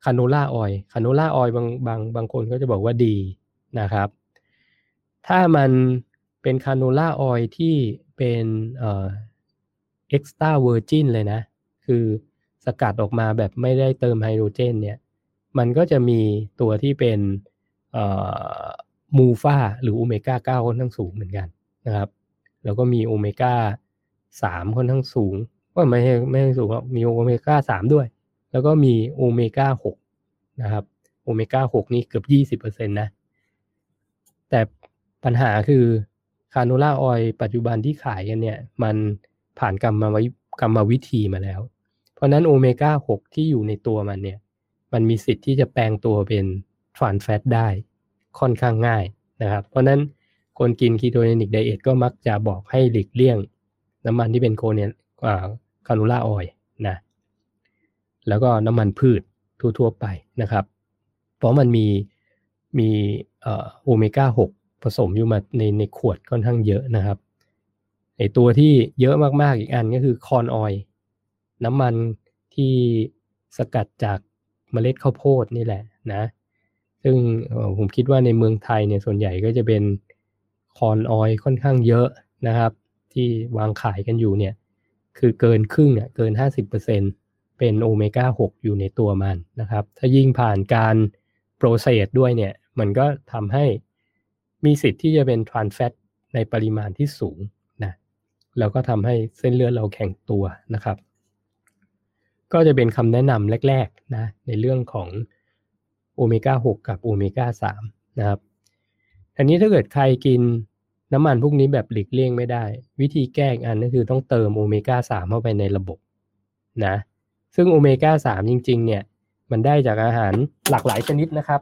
canola oil canola oil บางบางบางคนก็จะบอกว่าดีนะครับ ถ้ามันเป็น canola oil ที่เป็นเอ่อ extra virgin เลยนะ คือสกัดออกมาแบบไม่ได้เติมไฮโดรเจนเนี่ยมันก็จะมีตัวที่เป็นเอ่อ MUFA หรือโอเมก้าเก้าค่อนข้างสูงเหมือนกันนะครับแล้วก็มีโอเมก้าสามค่อนข้างสูงว่าไม่ไม่สูงมีโอเมก้าสามด้วย แล้วก็มีโอเมก้าหกนะครับโอเมก้าหกนี่เกือบยี่สิบเปอร์เซ็นะ แต่ปัญหาคือ canola oil ปัจจุบันที่ขายกันเนี่ย มันผ่านกรรมวิกรรมวิธีมาแล้ว เพราะนั้นโอเมก้า6ที่อยู่ในตัวมันเนี่ย มันมีสิทธิ์ที่จะแปลงตัวเป็น trans fat ได้ค่อนข้างง่ายนะครับ เพราะนั้นคนกินคีโตเจนิกไดเอทก็มักจะบอกให้หลีกเลี่ยง น้ำมันที่เป็นโคเนคานูล่าออยนะ แล้วก็น้ำมันพืชทั่วๆไปนะครับ เพราะมันมีมีโอเมก้า 6 ผสมอยู่มาในในขวดค่อนข้างเยอะนะครับไอตัวที่เยอะมากๆอีกอันก็คือคอนออยน้ำมันที่สกัดจากเมล็ดข้าวโพดนี่แหละนะ ซึ่งผมคิดว่าในเมืองไทยเนี่ยส่วนใหญ่ก็จะเป็นคอนออยค่อนข้างเยอะนะครับ ที่วางขายกันอยู่เนี่ย คือเกินครึ่งอะเกิน 50% เป็นโอเมก้า6อยู่ในตัวมันนะครับ ถ้ายิ่งผ่านการโปรเซสด้วยเนี่ย มันก็ทำให้มีสิทธิ์ที่จะเป็นทรานแฟตในปริมาณที่สูงนะแล้วก็ทำให้เส้นเลือดเราแข็งตัวนะครับ ก็จะเป็นคำแนะนำแรกๆนะในเรื่องของโอเมก้า6กับโอเมก้า3นะครับอันนี้ถ้าเกิดใครกินน้ำมันพวกนี้แบบหลีกเลี่ยงไม่ได้ วิธีแก้อันก็คือต้องเติมโอเมก้า3เข้าไปในระบบนะ ซึ่งโอเมก้า3จริง ๆ เนี่ย มันได้จากอาหารหลากหลายชนิดนะครับ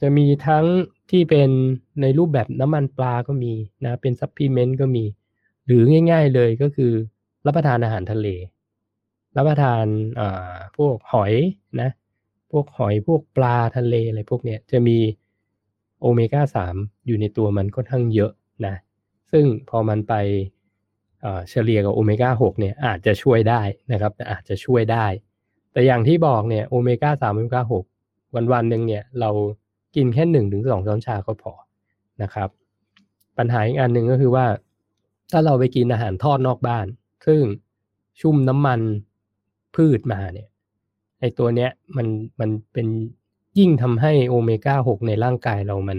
จะมีทั้งที่เป็นในรูปแบบน้ำมันปลาก็มีนะเป็น supplement ก็มี หรือง่าย ๆเลยก็คือรับประทานอาหารทะเล รับประทานพวกหอยนะ พวกหอยพวกปลาทะเลอะไรพวกเนี้ยจะมีโอเมก้า3อยู่ในตัวมันค่อนข้างเยอะนะ ซึ่งพอมันไป เฉลี่ยกับโอเมก้า6เนี่ยอาจจะช่วยได้นะครับอาจจะช่วยได้ แต่อย่างที่บอกเนี่ยโอเมก้า3โอเมก้า6วันวันหนึ่งเนี่ยเรากินแค่หนึ่งถึงสองช้อนชาก็พอนะครับ ปัญหาอีกอันหนึ่งก็คือว่า ถ้าเราไปกินอาหารทอดนอกบ้าน ซึ่งชุ่มน้ำมันพืชมาเนี่ยไอตัวเนี้ยมันมันเป็นยิ่งทำให้โอเมก้า6ในร่างกายเรามัน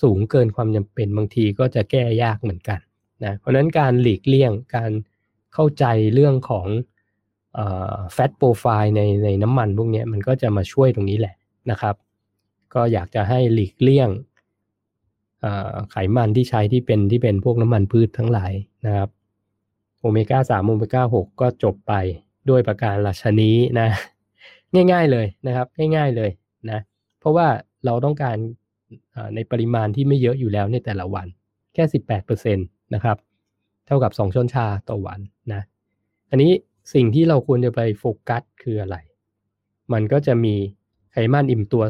สูงเกินความจำเป็นบางทีก็จะแก้ยากเหมือนกัน นะเพราะนั้นการหลีกเลี่ยงการเข้าใจเรื่องของแฟตโปรไฟล์ในในน้ำมันพวกนี้มันก็จะมาช่วยตรงนี้แหละนะครับ ก็อยากจะให้หลีกเลี่ยงไขมันที่ใช้ที่เป็นที่เป็นพวกน้ำมันพืชทั้งหลายนะครับโอเมก้า3โอเมก้า6ก็จบไปด้วยประการราชนี้นะ ง่ายๆเลยนะครับ ง่ายๆเลยนะเพราะว่าเราต้องการในปริมาณที่ไม่เยอะอยู่แล้วในแต่ละวัน แค่18%นต์ นะครับ เท่ากับ 2 ช้อนชาต่อวันนะ อันนี้สิ่งที่เราควรจะไปโฟกัสคืออะไร มันก็จะมีไขมันอิ่มตัว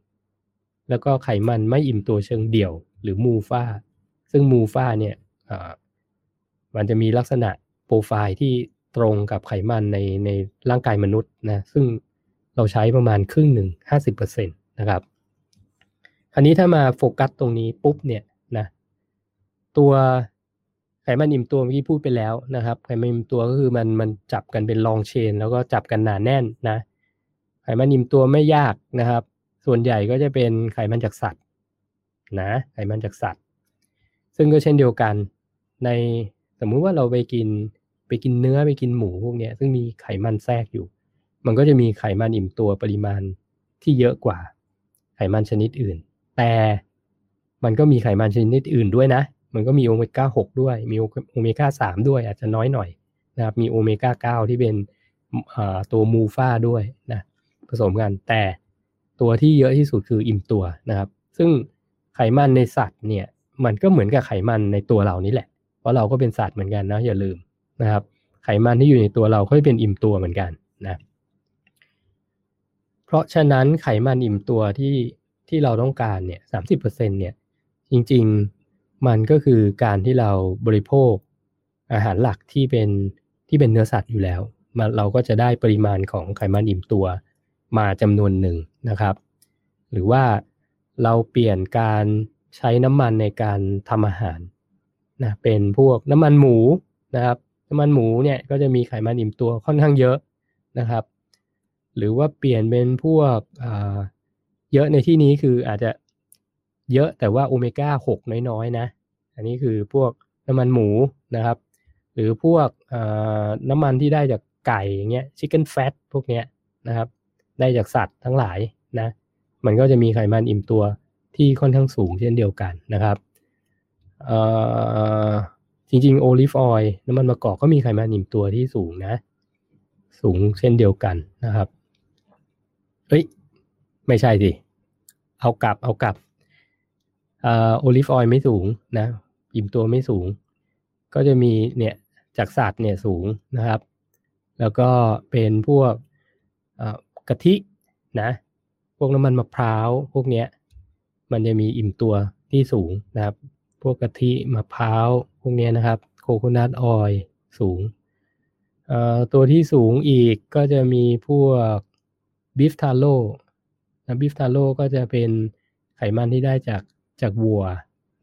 30%แล้วก็ไขมันไม่อิ่มตัวเชิงเดี่ยว หรือมูฟาซึ่งมูฟาเนี่ยมันจะมีลักษณะโปรไฟล์ที่ตรงกับไขมันในในร่างกายมนุษย์นะ ซึ่งเราใช้ประมาณครึ่งหนึ่งห้าสิบเปอร์เซ็นตนะครับ อันนี้ถ้ามาโฟกัสตรงนี้ปุ๊บเนี่ย ตัวไขมันอิ่มตัวเมื่อกี้พูดไปแล้วนะครับ ไขมันอิ่มตัวก็คือมันมันจับกันเป็นลองเชน แล้วก็จับกันหนาแน่นนะ ไขมันอิ่มตัวไม่ยากนะครับ ส่วนใหญ่ก็จะเป็นไขมันจากสัตว์นะไขมันจากสัตว์ ซึ่งก็เช่นเดียวกันในสมมุติว่าเราไปกินไปกินเนื้อไปกินหมูพวกนี้ซึ่งมีไขมันแทรกอยู่ มันก็จะมีไขมันอิ่มตัวปริมาณที่เยอะกว่าไขมันชนิดอื่น แต่มันก็มีไขมันชนิดอื่นด้วยนะ มันก็มีโอเมก้า6ด้วย มีโอเมก้า3ด้วย อาจจะน้อยหน่อยนะครับ มีโอเมก้า9ที่เป็นตัวมูฟาด้วยนะผสมกัน แต่ตัวที่เยอะที่สุดคืออิ่มตัวนะครับ ซึ่งไขมันในสัตว์เนี่ย มันก็เหมือนกับไขมันในตัวเรานี่แหละ เพราะเราก็เป็นสัตว์เหมือนกันนะอย่าลืมนะครับ ไขมันที่อยู่ในตัวเราก็เป็นอิ่มตัวเหมือนกันนะ เพราะฉะนั้นไขมันอิ่มตัวที่ที่เราต้องการเนี่ยสามสิบเปอร์เซ็นเนี่ยจริง ๆ มันก็คือการที่เราบริโภคอาหารหลักที่เป็นที่เป็นเนื้อสัตว์อยู่แล้วมาเราก็จะได้ปริมาณของไขมันอิ่มตัวมาจำนวนหนึ่งนะครับ หรือว่าเราเปลี่ยนการใช้น้ำมันในการทำอาหารนะเป็นพวกน้ำมันหมูนะครับน้ำมันหมูเนี่ยก็จะมีไขมันอิ่มตัวค่อนข้างเยอะนะครับ หรือว่าเปลี่ยนเป็นพวกเยอะในที่นี้คืออาจจะ เยอะแต่ว่าโอเมก้า 6 น้อยๆนะ อันนี้คือพวกน้ำมันหมูนะครับ หรือพวกน้ำมันที่ได้จากไก่อย่างเงี้ยชิคเก้นแฟตพวกเนี้ยนะครับ ได้จากสัตว์ทั้งหลายนะ มันก็จะมีไขมันอิ่มตัวที่ค่อนข้างสูงเช่นเดียวกันนะครับจริงๆ olive oil น้ำมันมะกอกก็มีไขมันอิ่มตัวที่สูงนะ สูงเช่นเดียวกันนะครับเฮ้ย ไม่ใช่สิ เอากลับเอากลับ olive oil ไม่สูงนะอิ่มตัวไม่สูง ก็จะมีเนี่ยจากสัตว์เนี่ยสูงนะครับ แล้วก็เป็นพวกกะทินะพวกน้ำมันมะพร้าวพวกเนี้ยมันจะมีอิ่มตัวที่สูงนะครับ พวกกะทิมะพร้าวพวกนี้นะครับ โคโคนัทออยล์สูง ตัวที่สูงอีกก็จะมีพวกบิฟทาโร่นะบิฟทาโร่ก็จะเป็นไขมันที่ได้จาก จากวัว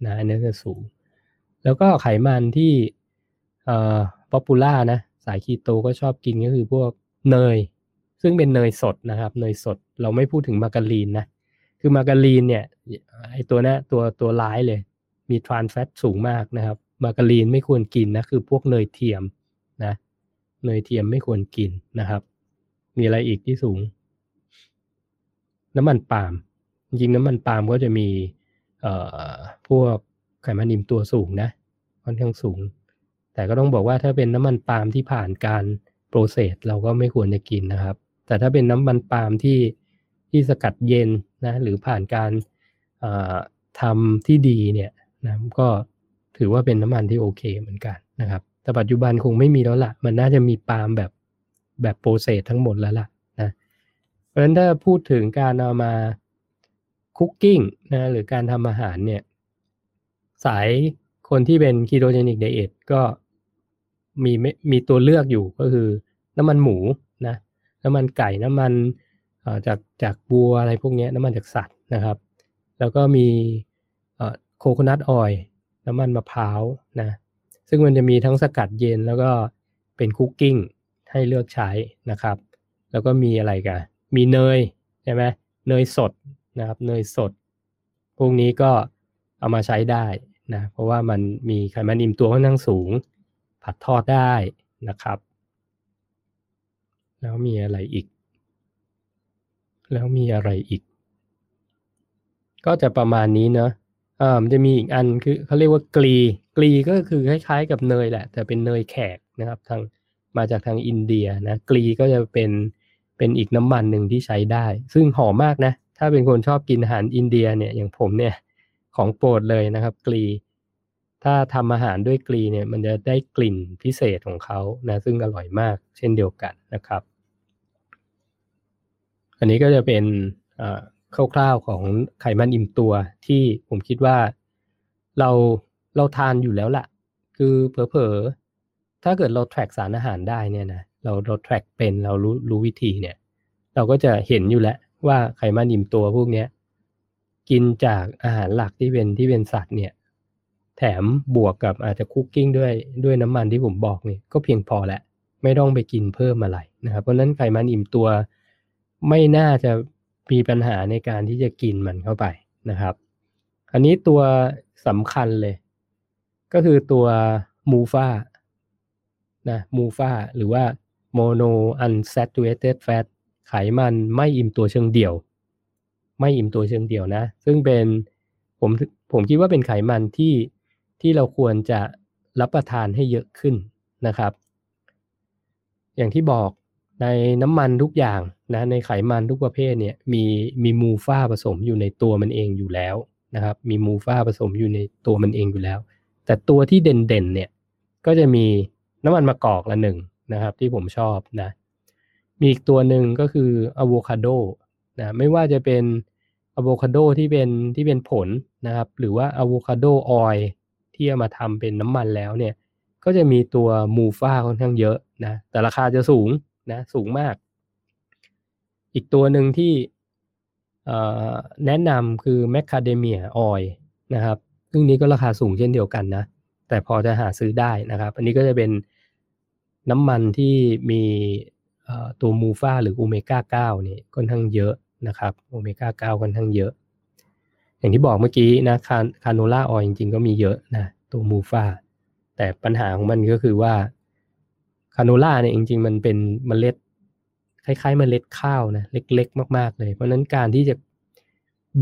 นะอันนี้จะสูง แล้วก็ไขมันที่เอ่อ popular นะสายคีโตก็ชอบกินก็คือพวกเนย ซึ่งเป็นเนยสดนะครับ เนยสดเราไม่พูดถึงมาการีนนะคือมาการีนเนี่ยไอตัวนี้ตัวตัวร้ายเลย มี trans fat สูงมากนะครับ มาการีนไม่ควรกินนะคือพวกเนยเทียมนะเนยเทียมไม่ควรกินนะครับ มีอะไรอีกที่สูง น้ำมันปาล์มจริงน้ำมันปาล์มก็จะมี พวกไขมันอิ่มตัวสูงนะค่อนข้างสูง แต่ก็ต้องบอกว่าถ้าเป็นน้ำมันปาล์มที่ผ่านการโปรเซสเราก็ไม่ควรจะกินนะครับ แต่ถ้าเป็นน้ำมันปาล์มที่ที่สกัดเย็นนะหรือผ่านการทำที่ดีเนี่ยนะก็ถือว่าเป็นน้ำมันที่โอเคเหมือนกันนะครับ แต่ปัจจุบันคงไม่มีแล้วละ่ะ มันน่าจะมีปาล์มแบบแบบโปรเซสทั้งหมดแล้วล่ะนะ เพราะฉะนั้นถ้าพูดถึงการเอามา cooking นะหรือการทำอาหารเนี่ย สายคนที่เป็น ketogenic diet ก็มีมีตัวเลือกอยู่ก็คือน้ำมันหมูนะน้ำมันไก่น้ำมันจากจากวัวอะไรพวกนี้น้ำมันจากสัตว์นะครับ แล้วก็มี coconut oil น้ำมันมะพร้าวนะซึ่งมันจะมีทั้งสกัดเย็นแล้วก็เป็นคุกกิ้งให้เลือกใช้นะครับ แล้วก็มีอะไรกันมีเนยใช่ไหมเนยสด นะครับเนยสด พวกนี้ก็เอามาใช้ได้นะเพราะว่ามันมีไขมันอิ่มตัวค่อนข้างสูง ผัดทอดได้นะครับ แล้วมีอะไรอีก แล้วมีอะไรอีก ก็จะประมาณนี้เนาะอ่ามันจะมีอีกอันคือเขาเรียกว่ากรีกรีก็คือคล้ายๆกับเนยแหละ แต่เป็นเนยแขกนะครับ ทางมาจากทางอินเดียนะกรีก็จะเป็นเป็นอีกน้ำมันหนึ่งที่ใช้ได้ ซึ่งหอมมากนะ ถ้าเป็นคนชอบกินอาหารอินเดียเนี่ยอย่างผมเนี่ยของโปรดเลยนะครับกรีถ้าทำอาหารด้วยกรีเนี่ยมันจะได้กลิ่นพิเศษของเขานะซึ่งอร่อยมาก เช่นเดียวกันนะครับ อันนี้ก็จะเป็นคร่าวๆของไขมันอิ่มตัวที่ผมคิดว่าเราเราทานอยู่แล้วละ่ะ คือเผลอๆ ถ้าเกิดเราแทร็กสารอาหารได้เนี่ยนะเราเราแทร็กเป็นเรารู้รู้วิธีเนี่ย เราก็จะเห็นอยู่แล้ว ว่าไขมันอิ่มตัวพวกเนี้ยกินจากอาหารหลักที่เป็นที่เป็นสัตว์เนี่ย แถมบวกกับอาจจะคุกกิ้งด้วยด้วยน้ำมันที่ผมบอกนี่ก็เพียงพอแหละ ไม่ต้องไปกินเพิ่มอะไรนะครับ เพราะนั้นไขมันอิ่มตัวไม่น่าจะมีปัญหาในการที่จะกินมันเข้าไปนะครับ อันนี้ตัวสำคัญเลย ก็คือตัวมูฟานะมูฟาหรือว่า mono unsaturated fat ไขมันไม่อิ่มตัวเชิงเดี่ยว ไม่อิ่มตัวเชิงเดี่ยวนะ ซึ่งเป็นผมผมคิดว่าเป็นไขมันที่ที่เราควรจะรับประทานให้เยอะขึ้นนะครับ อย่างที่บอกในน้ำมันทุกอย่างนะในไขมันทุกประเภทเนี่ยมีมีมูฟ่าผสมอยู่ในตัวมันเองอยู่แล้วนะครับมีมูฟ่าผสมอยู่ในตัวมันเองอยู่แล้ว แต่ตัวที่เด่นๆเนี่ยก็จะมีน้ำมันมะกอกละหนึ่งนะครับ ที่ผมชอบนะ มีอีกตัวหนึ่งก็คืออะโวคาโดนะไม่ว่าจะเป็นอะโวคาโดที่เป็นที่เป็นผลนะครับ หรือว่าอะโวคาโดออยที่เอามาทำเป็นน้ำมันแล้วเนี่ย ก็จะมีตัวมูฟ่าค่อนข้างเยอะนะแต่ราคาจะสูงนะสูงมาก อีกตัวหนึ่งที่แนะนำคือแมคคาเดเมียออยนะครับซึ่งนี้ก็ราคาสูงเช่นเดียวกันนะ แต่พอจะหาซื้อได้นะครับ อันนี้ก็จะเป็นน้ำมันที่มี ตัวมูฟาหรือโอเมก้า9นี่ค่อนข้างเยอะนะครับโอเมก้า9ค่อนข้างเยอะ อย่างที่บอกเมื่อกี้นะคาcanola oil จริง ๆ ก็มีเยอะนะตัว MUFA แต่ปัญหาของมันก็คือว่า canola เนี่ยจริง ๆ มันเป็นเมล็ดคล้ายๆเมล็ดข้าวนะเล็ก ๆ มาก ๆ เลย เพราะนั้นการที่จะ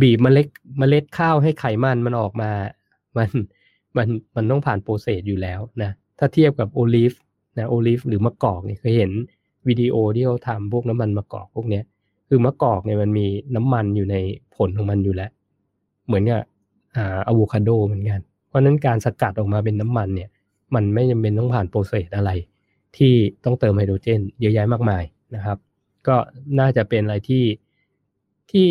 บีบเมล็ดเมล็ดข้าวให้ไขมันมันออกมา มันมันมันต้องผ่าน process อยู่แล้วนะถ้าเทียบกับ olive นะ olive หรือมะกอกเนี่ยเคยเห็น วิดีโอที่เขาทำพวกน้ำมันมะกอกพวกเนี้ย คือมะกอกเนี่ยมันมีน้ำมันอยู่ในผลของมันอยู่แล้ว เหมือนกับอ่าอะโวคาโดเหมือนกัน เพราะนั้นการสกัดออกมาเป็นน้ำมันเนี่ย มันไม่จำเป็นต้องผ่านโปรเซสอะไร ที่ต้องเติมไฮโดรเจน เยอะแยะมากมายนะครับ ก็น่าจะเป็นอะไรที่ที่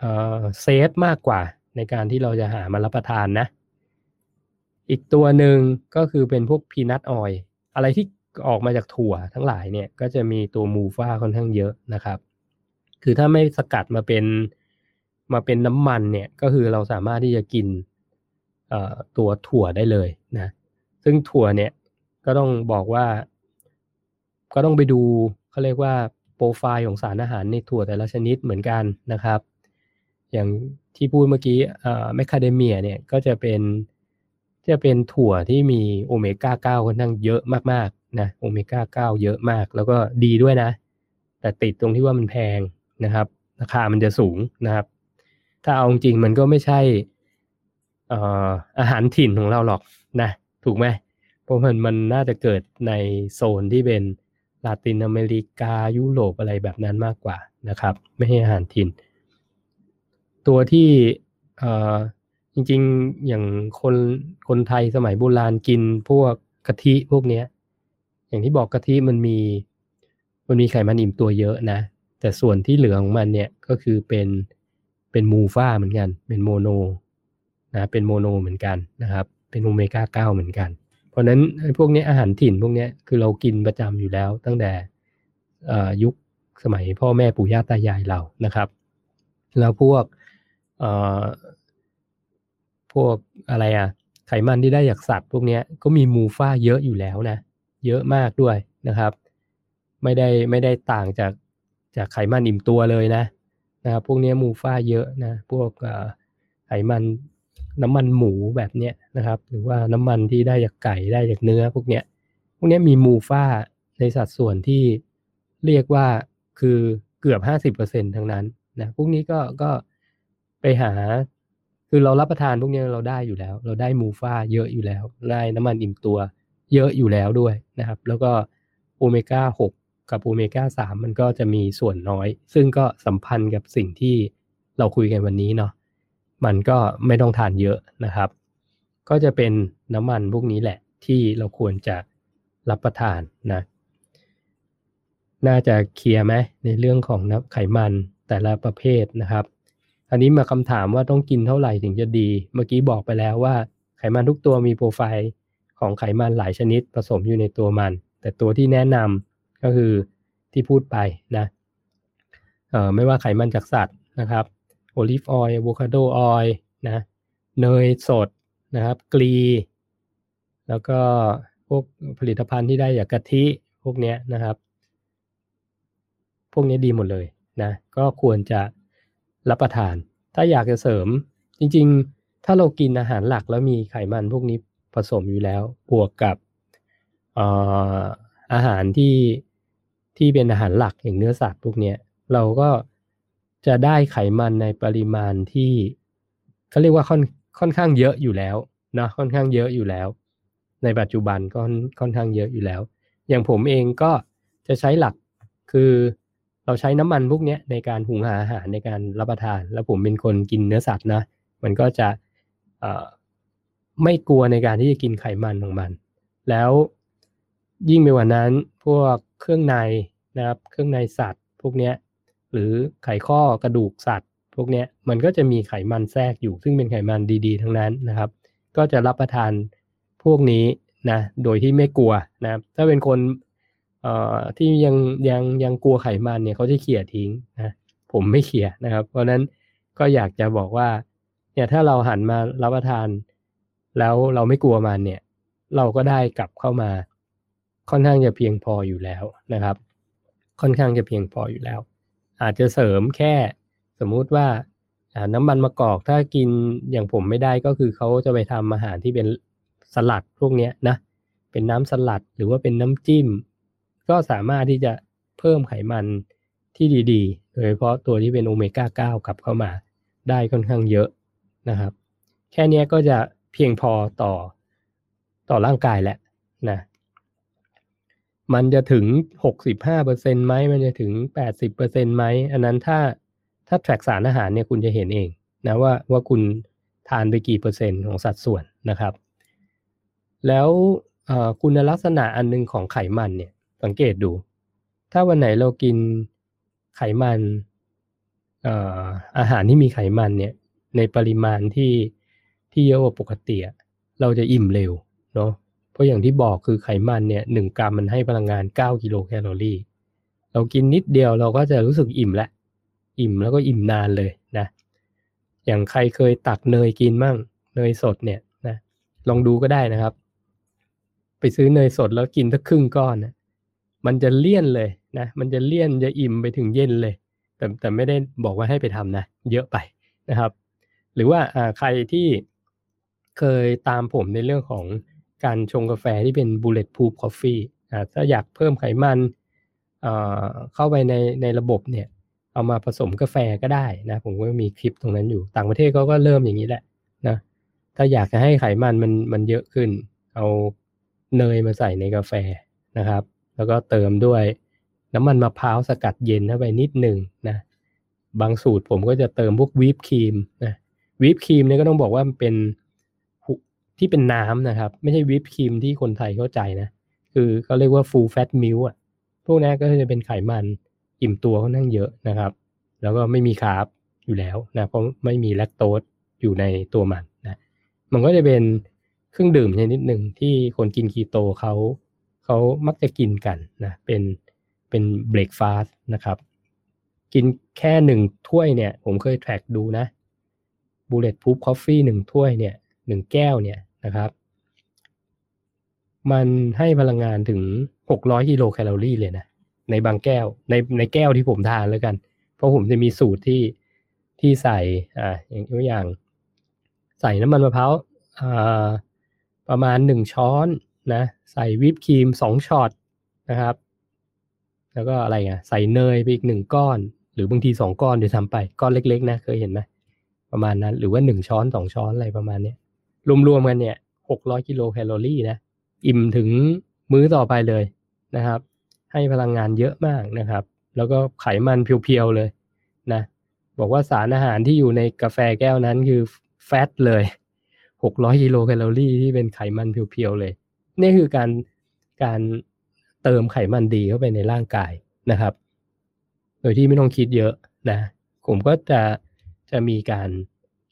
เซฟมากกว่าในการที่เราจะหามารับประทานนะ อีกตัวหนึ่งก็คือเป็นพวกพีนัทออยอะไรที่ ออกมาจากถั่วทั้งหลายเนี่ยก็จะมีตัวมูฟ่าค่อนข้างเยอะนะครับ คือถ้าไม่สกัดมาเป็นมาเป็นน้ำมันเนี่ยก็คือเราสามารถที่จะกินตัวถั่วได้เลยนะซึ่งถั่วเนี่ยก็ต้องบอกว่า ก็ต้องไปดูเขาเรียกว่าโปรไฟล์ของสารอาหารในถั่วแต่ละชนิดเหมือนกันนะครับ อย่างที่พูดเมื่อกี้แมคคาเดเมียเนี่ยก็จะเป็นจะเป็นถั่วที่มีโอเมก้า 9ค่อนข้างเยอะมาก นะโอเมก้า 9 เยอะมาก แล้วก็ดีด้วยนะ แต่ติดตรงที่ว่ามันแพงนะครับ ราคามันจะสูงนะครับ ถ้าเอาจริงมันก็ไม่ใช่อาหารถิ่นของเราหรอกนะ ถูกไหมเพราะมันมันน่าจะเกิดในโซนที่เป็นลาตินอเมริกายุโรปอะไรแบบนั้นมากกว่านะครับ ไม่ให้อาหารถิ่น ตัวที่จริงๆอย่างคนคนไทยสมัยโบราณกินพวกกะทิพวกเนี้ย อย่างที่บอกกะทิมันมี มันมีไขมันอิ่มตัวเยอะนะ แต่ส่วนที่เหลือของมันเนี่ยก็คือเป็นเป็น MUFA เหมือนกัน เป็น mono นะเป็น mono เหมือนกันนะครับ เป็นโอเมก้าเก้าเหมือนกัน เพราะนั้นพวกนี้อาหารถิ่นพวกนี้คือเรากินประจำอยู่แล้วตั้งแต่ยุคสมัยพ่อแม่ปู่ย่าตายายเรานะครับ แล้วพวกพวกอะไรอะไขมันที่ได้จากสัตว์พวกนี้ก็มีมูฟ่าเยอะอยู่แล้วนะ เยอะมากด้วยนะครับ ไม่ได้ไม่ได้ต่างจากจากไขมันอิ่มตัวเลยนะนะครับพวกนี้มูฟ่าเยอะนะพวกไขมันน้ำมันหมูแบบเนี้ยนะครับ หรือว่าน้ำมันที่ได้จากไก่ได้จากเนื้อพวกเนี้ยพวกนี้มีมูฟ่าในสัดส่วนที่เรียกว่าคือเกือบห้าสิบเปอร์เซ็นทั้งนั้นนะพวกนี้ก็ก็ไปหาคือเรารับประทานพวกนี้เราได้อยู่แล้ว เราได้มูฟ่าเยอะอยู่แล้ว ได้น้ำมันอิ่มตัว เยอะอยู่แล้วด้วยนะครับ แล้วก็โอเมก้า6กับโอเมก้า3มันก็จะมีส่วนน้อย ซึ่งก็สัมพันธ์กับสิ่งที่เราคุยกันวันนี้เนาะมันก็ไม่ต้องทานเยอะนะครับ ก็จะเป็นน้ำมันพวกนี้แหละที่เราควรจะรับประทานนะ น่าจะ clear ไหมในเรื่องของน้ำไขมันแต่ละประเภทนะครับ อันนี้มาคำถามว่าต้องกินเท่าไหร่ถึงจะดี เมื่อกี้บอกไปแล้วว่าไขมันทุกตัวมีโปรไฟล์ ของไขมันหลายชนิดผสมอยู่ในตัวมัน แต่ตัวที่แนะนำก็คือที่พูดไปนะเอ่อไม่ว่าไขมันจากสัตว์นะครับ olive oil avocado oilนะเนยสดนะครับกรีแล้วก็พวกผลิตภัณฑ์ที่ได้จากกะทิพวกนี้นะครับ พวกนี้ดีหมดเลยนะก็ควรจะรับประทาน ถ้าอยากจะเสริมจริงๆ ถ้าเรากินอาหารหลักแล้วมีไขมันพวกนี้ ผสมอยู่แล้ว บวกกับอาหารที่ที่เป็นอาหารหลักอย่างเนื้อสัตว์พวกนี้เราก็จะได้ไขมันในปริมาณที่เขาเรียกว่าค่อนค่อนข้างเยอะอยู่แล้วนะค่อนข้างเยอะอยู่แล้ว ในปัจจุบันก็ค่อนข้างเยอะอยู่แล้ว อย่างผมเองก็จะใช้หลักคือเราใช้น้ำมันพวกนี้ในการหุงหาอาหารในการรับประทาน แล้วผมเป็นคนกินเนื้อสัตว์นะ มันก็จะ ไม่กลัวในการที่จะกินไขมันของมัน แล้วยิ่งไปกว่านั้นพวกเครื่องในนะครับ เครื่องในสัตว์ พวกนี้หรือไขข้อกระดูกสัตว์ พวกนี้มันก็จะมีไขมันแทรกอยู่ ซึ่งเป็นไขมันดี ๆ ทั้งนั้นนะครับ ก็จะรับประทานพวกนี้นะโดยที่ไม่กลัวนะถ้าเป็นคนเอ่อที่ยังยังยังกลัวไขมันเนี่ยเขาจะเขี่ยทิ้งนะผมไม่เขี่ยนะครับ เพราะนั้นก็อยากจะบอกว่าเนี่ยถ้าเราหันมารับประทาน แล้วเราไม่กลัวมันเนี่ย เราก็ได้กลับเข้ามา ค่อนข้างจะเพียงพออยู่แล้วนะครับ ค่อนข้างจะเพียงพออยู่แล้ว อาจจะเสริมแค่สมมุติว่าน้ำมันมะกอกถ้ากินอย่างผมไม่ได้ก็คือเขาจะไปทำอาหารที่เป็นสลัดพวกนี้นะเป็นน้ำสลัดหรือว่าเป็นน้ำจิ้ม ก็สามารถที่จะเพิ่มไขมันที่ดีๆ โดยเฉพาะตัวที่เป็นโอเมก้า 9 กลับเข้ามาได้ค่อนข้างเยอะนะครับ แค่นี้ก็จะ เพียงพอต่อต่อร่างกายแหละนะมันจะถึงหกสิบห้าเปอร์เซ็นไหมมันจะถึงแปดสิบเปอร์เซ็นไหมอันนั้นถ้าถ้าแทร็กสารอาหารเนี่ยคุณจะเห็นเองนะว่าว่าคุณทานไปกี่เปอร์เซ็นต์ของสัดส่วนนะครับ แล้วคุณลักษณะอันนึงของไขมันเนี่ยสังเกตดู ถ้าวันไหนเรากินไขมันอาหารที่มีไขมันเนี่ยในปริมาณที่ ที่เยอะกว่าปกติเราจะอิ่มเร็วเนาะเพราะอย่างที่บอกคือไขมันเนี่ยหนึ่งกรัมมันให้พลังงาน 9 กิโลแคลอรี่ เรากินนิดเดียวเราก็จะรู้สึกอิ่มแล้วอิ่มแล้วก็อิ่มนานเลยนะอย่างใครเคยตักเนยกินมั่งเนยสดเนี่ยนะลองดูก็ได้นะครับ ไปซื้อเนยสดแล้วกินสักครึ่งก้อนนะมันจะเลี่ยนเลยนะมันจะเลี่ยนจะอิ่มไปถึงเย็นเลย แต่แต่ไม่ได้บอกว่าให้ไปทำนะ เยอะไปนะครับ หรือว่าใครที่ เคยตามผมในเรื่องของการชงกาแฟที่เป็น bulletproof coffee ถ้าอยากเพิ่มไขมันเข้าไปในในระบบเนี่ย เอามาผสมกาแฟก็ได้นะ ผมก็มีคลิปตรงนั้นอยู่ต่างประเทศเขาก็เริ่มอย่างนี้แหละนะถ้าอยากจะให้ไขมันมันมันเยอะขึ้น เอาเนยมาใส่ในกาแฟนะครับ แล้วก็เติมด้วยน้ำมันมะพร้าวสกัดเย็นเข้าไปนิดหนึ่งนะบางสูตรผมก็จะเติมพวกวิปครีมนะวิปครีมเนี่ยก็ต้องบอกว่ามันเป็น ที่เป็นน้ำนะครับ ไม่ใช่วิปครีมที่คนไทยเข้าใจนะ คือเขาเรียกว่า full fat milk อะพวกนี้ก็จะเป็นไขมันอิ่มตัวค่อนข้างเยอะนะครับ แล้วก็ไม่มี carb อยู่แล้วนะเพราะไม่มีแลคโตสอยู่ในตัวมันนะมันก็จะเป็นเครื่องดื่มชนิดหนึ่งที่คนกินคีโตเขาเขามักจะกินกันนะเป็นเป็น breakfast นะครับ กินแค่หนึ่งถ้วยเนี่ย ผมเคย track ดูนะ bulletproof coffee หนึ่งถ้วยเนี่ยหนึ่งแก้วเนี่ย นะครับ มันให้พลังงานถึงหกร้อยกิโลแคลอรี่เลยนะ ในบางแก้ว ในในแก้วที่ผมทานแล้วกัน เพราะผมจะมีสูตรที่ที่ใส่อ่าอย่างตัวอย่าง ใส่น้ำมันมะพร้าวอ่าประมาณหนึ่งช้อนนะ ใส่วิปครีมสองช็อตนะครับ แล้วก็อะไรอะใส่เนยไปอีกหนึ่งก้อน หรือบางทีสองก้อนเดี๋ยวทำไปก้อนเล็ก ๆ นะเคยเห็นไหมประมาณนั้น หรือว่าหนึ่งช้อนสองช้อนอะไรประมาณเนี้ย รวมๆกันเนี่ยหกร้อยกิโลแคลอรี่นะอิ่มถึงมื้อต่อไปเลยนะครับ ให้พลังงานเยอะมากนะครับ แล้วก็ไขมันเพียวๆเลยนะบอกว่าสารอาหารที่อยู่ในกาแฟแก้วนั้นคือแฟตเลยหกร้อยกิโลแคลอรี่ที่เป็นไขมันเพียวๆเลย นี่คือการการเติมไขมันดีเข้าไปในร่างกายนะครับ โดยที่ไม่ต้องคิดเยอะนะ ผมก็จะจะมีการ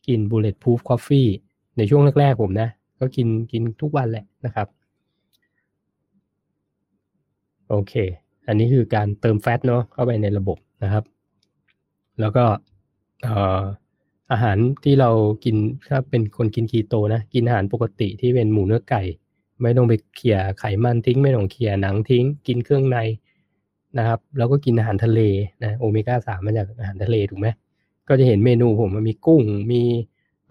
กิน bulletproof coffee ในช่วงแรกๆผมนะ ก็กินกินทุกวันแหละนะครับ โอเค อันนี้คือการเติมแฟตเนาะเข้าไปในระบบนะครับ แล้วก็อาหารที่เรากินถ้าเป็นคนกินคีโตนะ กินอาหารปกติที่เป็นหมูเนื้อไก่ ไม่ต้องไปเขี่ยไขมันทิ้ง ไม่ต้องเขี่ยหนังทิ้ง กินเครื่องในนะครับ แล้วก็กินอาหารทะเลนะโอเมก้าสามมาจากอาหารทะเลถูกไหมก็จะเห็นเมนูผมมันมีกุ้งมี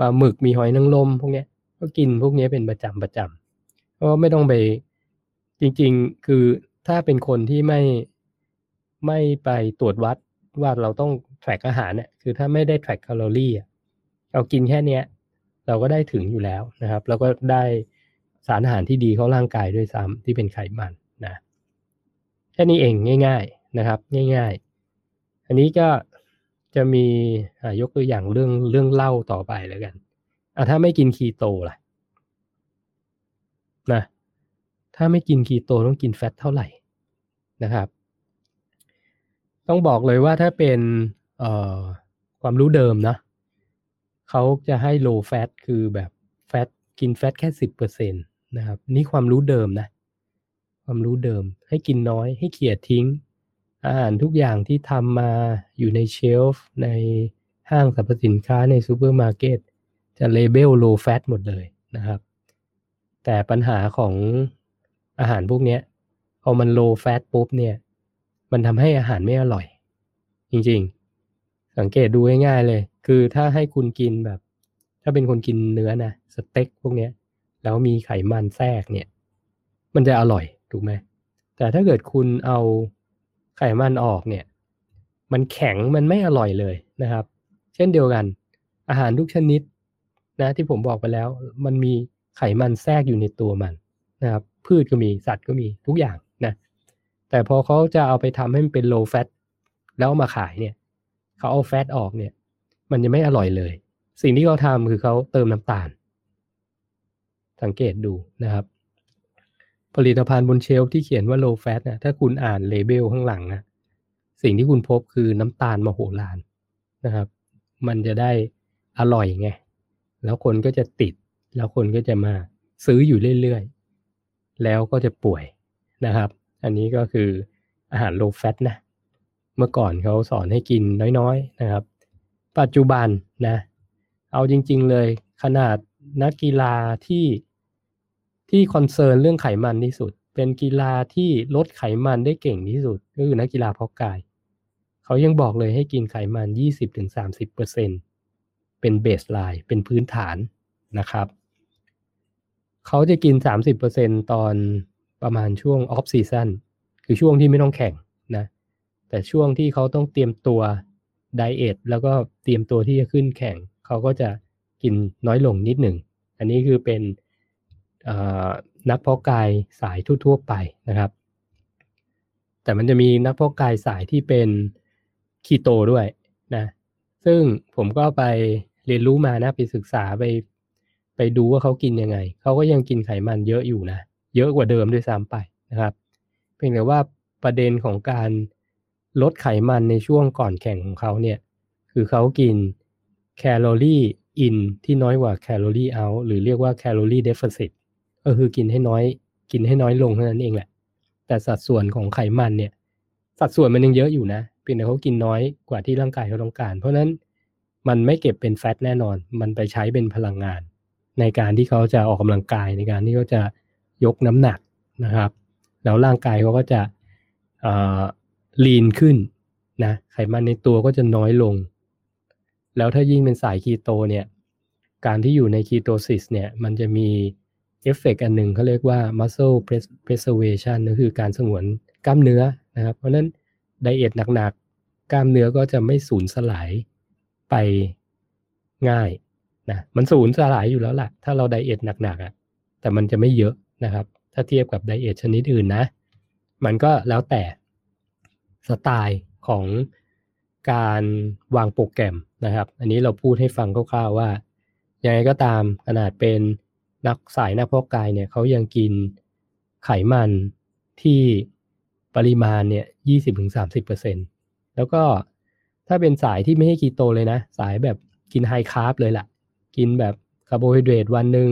ปลาหมึกมีหอยนางรมพวกนี้ก็กินพวกนี้เป็นประจำประจำเพราะไม่ต้องไปจริง ๆ คือถ้าเป็นคนที่ไม่ไม่ไปตรวจวัดว่าเราต้องแทร็กอาหารเนี่ยคือถ้าไม่ได้แทร็กแคลอรี่เรากินแค่เนี้ย เราก็ได้ถึงอยู่แล้วนะครับ แล้วก็ได้สารอาหารที่ดีเข้าร่างกายด้วยซ้ำที่เป็นไขมันนะแค่นี้เองง่าย ๆนะครับ ง่าย ๆ อันนี้ก็ จะมียกตัวอย่างเรื่องเรื่องเล่าต่อไปแล้วกันอะถ้าไม่กินคีโตล่ะนะถ้าไม่กินคีโตต้องกินแฟตเท่าไหร่นะครับ ต้องบอกเลยว่าถ้าเป็นเออความรู้เดิมนะเขาจะให้ low fat คือแบบfat กิน fat แค่สิบเปอร์เซ็นตนะครับ นี่ความรู้เดิมนะ ความรู้เดิม ให้กินน้อยให้เขี่ยทิ้ง อาหารทุกอย่างที่ทำมาอยู่ใน shelf ในห้างสรรพสินค้าในซูเปอร์มาร์เก็ตจะเลเบล low fat หมดเลยนะครับ แต่ปัญหาของอาหารพวกนี้พอมัน low fat ปุ๊บเนี่ย มันทำให้อาหารไม่อร่อย จริงๆ สังเกตดูง่ายๆเลย คือถ้าให้คุณกินแบบ ถ้าเป็นคนกินเนื้อนะสเต็กพวกนี้แล้วมีไขมันแทรกเนี่ย มันจะอร่อยถูกไหมแต่ถ้าเกิดคุณเอา ไขมันออกเนี่ย มันแข็งมันไม่อร่อยเลยนะครับ เช่นเดียวกัน อาหารทุกชนิดนะที่ผมบอกไปแล้ว มันมีไขมันแทรกอยู่ในตัวมันนะครับ พืชก็มีสัตว์ก็มีทุกอย่างนะแต่พอเขาจะเอาไปทำให้มันเป็น low fat แล้วมาขายเนี่ยเขาเอาแฟตออกเนี่ย มันจะไม่อร่อยเลย สิ่งที่เขาทำคือเขาเติมน้ำตาล สังเกตดูนะครับ ผลิตภัณฑ์บนเชลฟ์ที่เขียนว่า low fat นะถ้าคุณอ่านเลเบลข้างหลังนะสิ่งที่คุณพบคือน้ำตาลมโหฬารนะครับ มันจะได้อร่อยไง แล้วคนก็จะติด แล้วคนก็จะมาซื้ออยู่เรื่อยๆ แล้วก็จะป่วยนะครับ อันนี้ก็คืออาหาร low fat นะ เมื่อก่อนเขาสอนให้กินน้อยๆนะครับ ปัจจุบันนะ เอาจริงๆเลยขนาดนักกีฬาที่ ที่ concern เรื่องไขมันที่สุด เป็นกีฬาที่ลดไขมันได้เก่งที่สุด ก็คือนักกีฬาเพาะกาย เขายังบอกเลยให้กินไขมัน 20-30%เป็น baseline เป็นพื้นฐานนะครับ เขาจะกิน 30%ตอนประมาณช่วง off season คือช่วงที่ไม่ต้องแข่งนะ แต่ช่วงที่เขาต้องเตรียมตัว diet แล้วก็เตรียมตัวที่จะขึ้นแข่ง เขาก็จะกินน้อยลงนิดหนึ่ง อันนี้คือเป็น นักเพาะกายสายทั่วๆไปนะครับ แต่มันจะมีนักเพาะกายสายที่เป็นคีโตด้วยนะซึ่งผมก็ไปเรียนรู้มานะไปศึกษาไปไปดูว่าเขากินยังไง เขาก็ยังกินไขมันเยอะอยู่นะ เยอะกว่าเดิมด้วยซ้ำไปนะครับ เพียงแต่ว่าประเด็นของการลดไขมันในช่วงก่อนแข่งของเขาเนี่ย คือเขากินแคลอรี่ in ที่น้อยกว่าแคลอรี่เอาหรือเรียกว่า calorie deficit ก็คือกินให้น้อย กินให้น้อยลงเท่านั้นเองแหละ แต่สัดส่วนของไขมันเนี่ย สัดส่วนมันยังเยอะอยู่นะเพียงแต่เขากินน้อยกว่าที่ร่างกายเขาต้องการ เพราะนั้นมันไม่เก็บเป็น fat แน่นอน มันไปใช้เป็นพลังงาน ในการที่เขาจะออกกำลังกายในการที่เขาจะยกน้ำหนักนะครับ แล้วร่างกายเขาก็จะ lean ขึ้นนะไขมันในตัวก็จะน้อยลง แล้วถ้ายิ่งเป็นสายคีโตเนี่ย การที่อยู่ใน ketosis เนี่ย มันจะมี เอฟเฟกอันหนึ่งเขาเรียกว่า muscle preservation ก็คือการสงวนกล้ามเนื้อนะครับ เพราะนั้นไดเอทหนักๆ กล้ามเนื้อก็จะไม่สูญสลายไปง่ายนะมันสูญสลายอยู่แล้วล่ะ ถ้าเราไดเอทหนักๆอะ่ะแต่มันจะไม่เยอะนะครับ ถ้าเทียบกับไดเอทชนิดอื่นนะ มันก็แล้วแต่สไตล์ของการวางโปรแกรมนะครับ อันนี้เราพูดให้ฟังคร่าวๆว่ายังไงก็ตามขนาดเป็น นักสายนักเพาะกายเนี่ยเขายังกินไขมันที่ปริมาณเนี่ยยี่สิบถึงสามสิบเปอร์เซ็นแล้วก็ถ้าเป็นสายที่ไม่ให้คีโตเลยนะ สายแบบกิน high carb เลยล่ะ กินแบบคาร์โบไฮเดรตวันหนึ่ง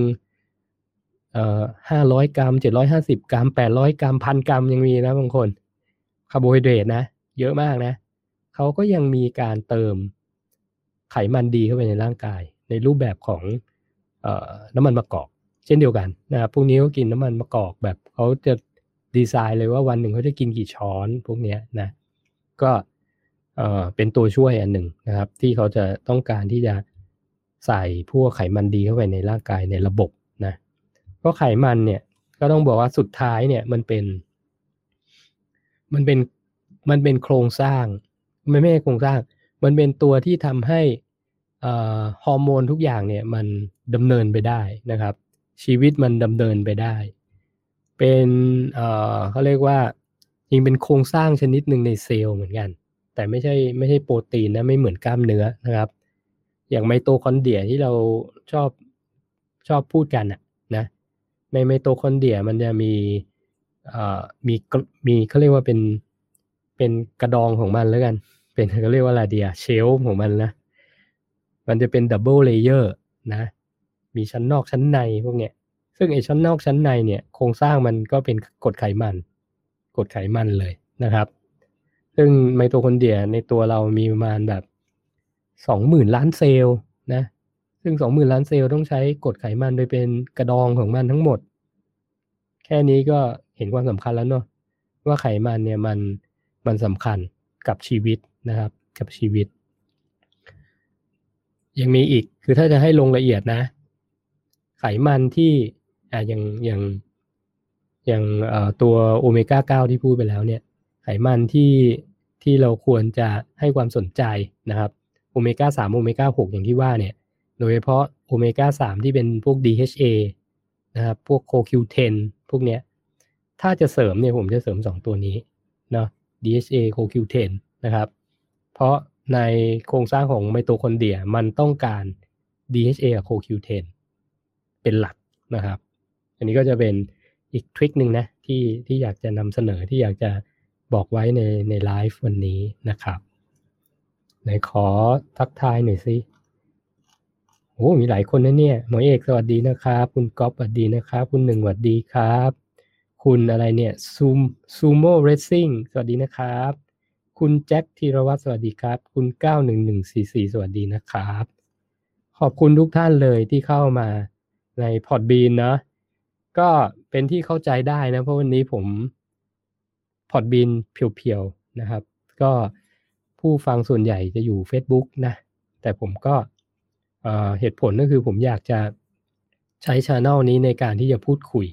เอ่อห้าร้อยกรัมเจ็ดร้อยห้าสิบกรัมแปดร้อยกรัมพันกรัมยังมีนะบางคนคาร์โบไฮเดรตนะเยอะมากนะเขาก็ยังมีการเติมไขมันดีเข้าไปในร่างกาย ในรูปแบบของออน้ำมันมะกอก ช่นเดียวกันนะครับพวกนี้ก็กินน้ำมันมะกอกแบบเขาจะดีไซน์เลยว่าวันหนึ่งเขาจะกินกี่ช้อนพวกนี้นะ ก็เออเป็นตัวช่วยอันหนึ่งนะครับ ที่เขาจะต้องการที่จะใส่พวกไขมันดีเข้าไปในร่างกายในระบบนะเพราะไขมันเนี่ยก็ต้องบอกว่าสุดท้ายเนี่ยมันเป็น มันเป็นมันเป็นโครงสร้างไม่ไม่ใช่โครงสร้าง มันเป็นตัวที่ทำให้ฮอร์โมนทุกอย่างเนี่ยมันดำเนินไปได้นะครับ ชีวิตมันดำเนินไปได้ เป็นเขาเรียกว่ายังเป็นโครงสร้างชนิดหนึ่งในเซลล์เหมือนกัน แต่ไม่ใช่ไม่ใช่โปรตีนนะไม่เหมือนกล้ามเนื้อนะครับ อย่างไมโตคอนเดรียที่เราชอบชอบพูดกันนะนะในไมโตคอนเดรียมันจะมีอ่ามีมีเขาเรียกว่าเป็นเป็นกระดองของมันแล้วกัน เป็นเขาเรียกว่าอะไรเดีย shell ของมันนะ มันจะเป็น double layer นะ มีชั้นนอกชั้นในพวกเนี้ยซึ่งไอชั้นนอกชั้นในเนี่ยโครงสร้างมันก็เป็นกรดไขมันกรดไขมันเลยนะครับ ซึ่งไมโตคอนเดรียในตัวเรามีประมาณแบบสองหมื่นล้านเซลล์นะซึ่งสองหมื่นล้านเซลล์ต้องใช้กรดไขมันโดยเป็นกระดองของมันทั้งหมด แค่นี้ก็เห็นความสำคัญแล้วเนาะว่าไขมันเนี่ยมันมันสำคัญกับชีวิตนะครับกับชีวิต ยังมีอีกคือถ้าจะให้ลงละเอียดนะ ไขมันที่อ่าอย่างอย่างอย่างตัวโอเมก้าเก้าที่พูดไปแล้วเนี่ย ไขมันที่ที่เราควรจะให้ความสนใจนะครับโอเมก้าสามโอเมก้าหกอย่างที่ว่าเนี่ย โดยเฉพาะโอเมก้าสามที่เป็นพวก DHA นะครับ พวก CoQ10 พวกเนี้ย ถ้าจะเสริมเนี่ยผมจะเสริมสองตัวนี้เนาะ DHA CoQ10 นะครับ เพราะในโครงสร้างของไมโตคอนเดรียมันต้องการ DHA กับ CoQ10 เป็นหลักนะครับ อันนี้ก็จะเป็นอีกทริคหนึ่งนะที่ที่อยากจะนำเสนอที่อยากจะบอกไว้ในในไลฟ์วันนี้นะครับไหนขอทักทายหน่อยสิโอ้ มีหลายคนนะเนี่ย หมอเอกสวัสดีนะครับ คุณก๊อฟสวัสดีนะครับ คุณหนึ่งสวัสดีครับ คุณอะไรเนี่ยซูมซูโม่เรซซิ่งสวัสดีนะครับ คุณแจ็คธีรวัตรสวัสดีครับ คุณเก้าหนึ่งหนึ่งสี่สี่สวัสดีนะครับ ขอบคุณทุกท่านเลยที่เข้ามา ในพอดบีนนะ ก็เป็นที่เข้าใจได้นะ เพราะวันนี้ผมพอดบีนเพียวๆนะครับ ก็ผู้ฟังส่วนใหญ่จะอยู่ Facebook นะ แต่ผมก็เหตุผลก็คือผมอยากจะใช้ช anel นี้ในการที่จะพูดคุย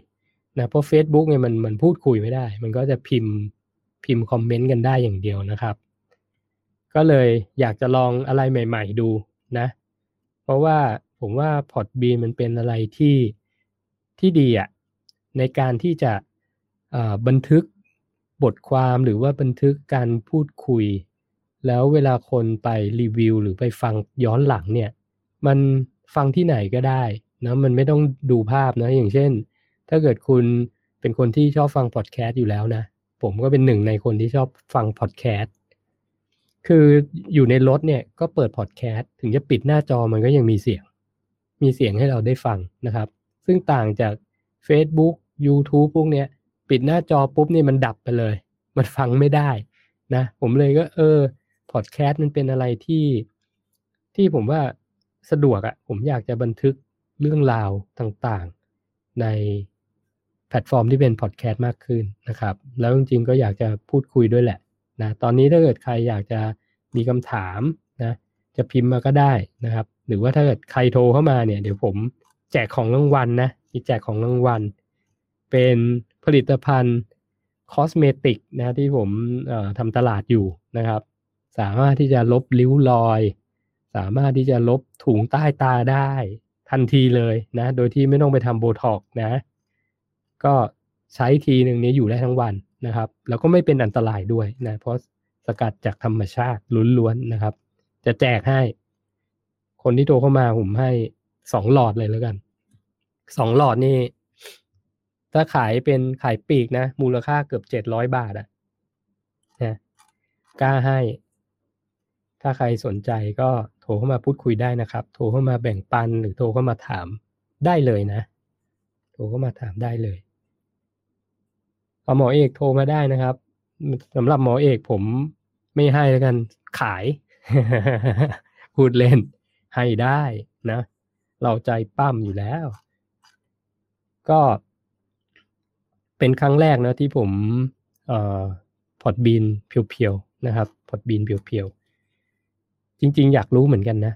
นะเพราะ Facebook เนี่ยมันมันพูดคุยไม่ได้ มันก็จะพิมพ์พิมพ์คอมเมนต์กันได้อย่างเดียวนะครับ ก็เลยอยากจะลองอะไรใหม่ ๆ ดูนะ เพราะว่า ผมว่า Podbean มันเป็นอะไรที่ที่ดีอะในการที่จะบันทึกบทความหรือว่าบันทึกการพูดคุย แล้วเวลาคนไปรีวิว หรือไปฟังย้อนหลังเนี่ย มันฟังที่ไหนก็ได้นะมันไม่ต้องดูภาพนะอย่างเช่น ถ้าเกิดคุณเป็นคนที่ชอบฟังพอดแคสต์อยู่แล้วนะ ผมก็เป็นหนึ่งในคนที่ชอบฟังพอดแคสต์คืออยู่ในรถเนี่ยก็เปิดพอดแคสต์ถึงจะปิดหน้าจอมันก็ยังมีเสียง มีเสียงให้เราได้ฟังนะครับ ซึ่งต่างจาก Facebook YouTube พวกเนี้ยปิดหน้าจอปุ๊บนี่มันดับไปเลย มันฟังไม่ได้นะ ผมเลยก็เออพอดแคสต์มันเป็นอะไรที่ที่ผมว่าสะดวกอะ่ะผมอยากจะบันทึกเรื่องราวต่างๆ ในแพลตฟอร์มที่เป็นพอดแคสต์มากขึ้นนะครับ แล้วจริงๆก็อยากจะพูดคุยด้วยแหละนะตอนนี้ถ้าเกิดใครอยากจะมีคำถามนะจะพิมพ์มาก็ได้นะครับ หรือว่าถ้าเกิดใครโทรเข้ามาเนี่ย เดี๋ยวผมแจกของรางวัลนะมีแจกของรางวัล เป็นผลิตภัณฑ์คอสเมติกนะที่ผมทำตลาดอยู่นะครับ สามารถที่จะลบริ้วรอย สามารถที่จะลบถุงใต้ตาได้ทันทีเลยนะ โดยที่ไม่ต้องไปทำโบท็อกนะ ก็ใช้ทีหนึ่งนี้อยู่ได้ทั้งวันนะครับ แล้วก็ไม่เป็นอันตรายด้วยนะ เพราะสกัดจากธรรมชาติล้วนๆนะครับ จะแจกให้ คนที่โทรเข้ามาผมให้สองหลอดเลยแล้วกันสองหลอดนี่ ถ้าขายเป็นขายปีกนะ มูลค่าเกือบเจ็ดร้อยบาทอะนะกล้าให้ ถ้าใครสนใจก็โทรเข้ามาพูดคุยได้นะครับ โทรเข้ามาแบ่งปันหรือโทรเข้ามาถามได้เลยนะ โทรเข้ามาถามได้เลยเอาหมอเอกโทรมาได้นะครับสำหรับหมอเอกผมไม่ให้แล้วกันขาย พูดเล่น ให้ได้นะ เราใจปั้มอยู่แล้ว ก็เป็นครั้งแรกนะที่ผมเอ่อพอดบีนเพียวๆนะครับพอดบีนเพียวๆจริง ๆ อยากรู้เหมือนกันนะ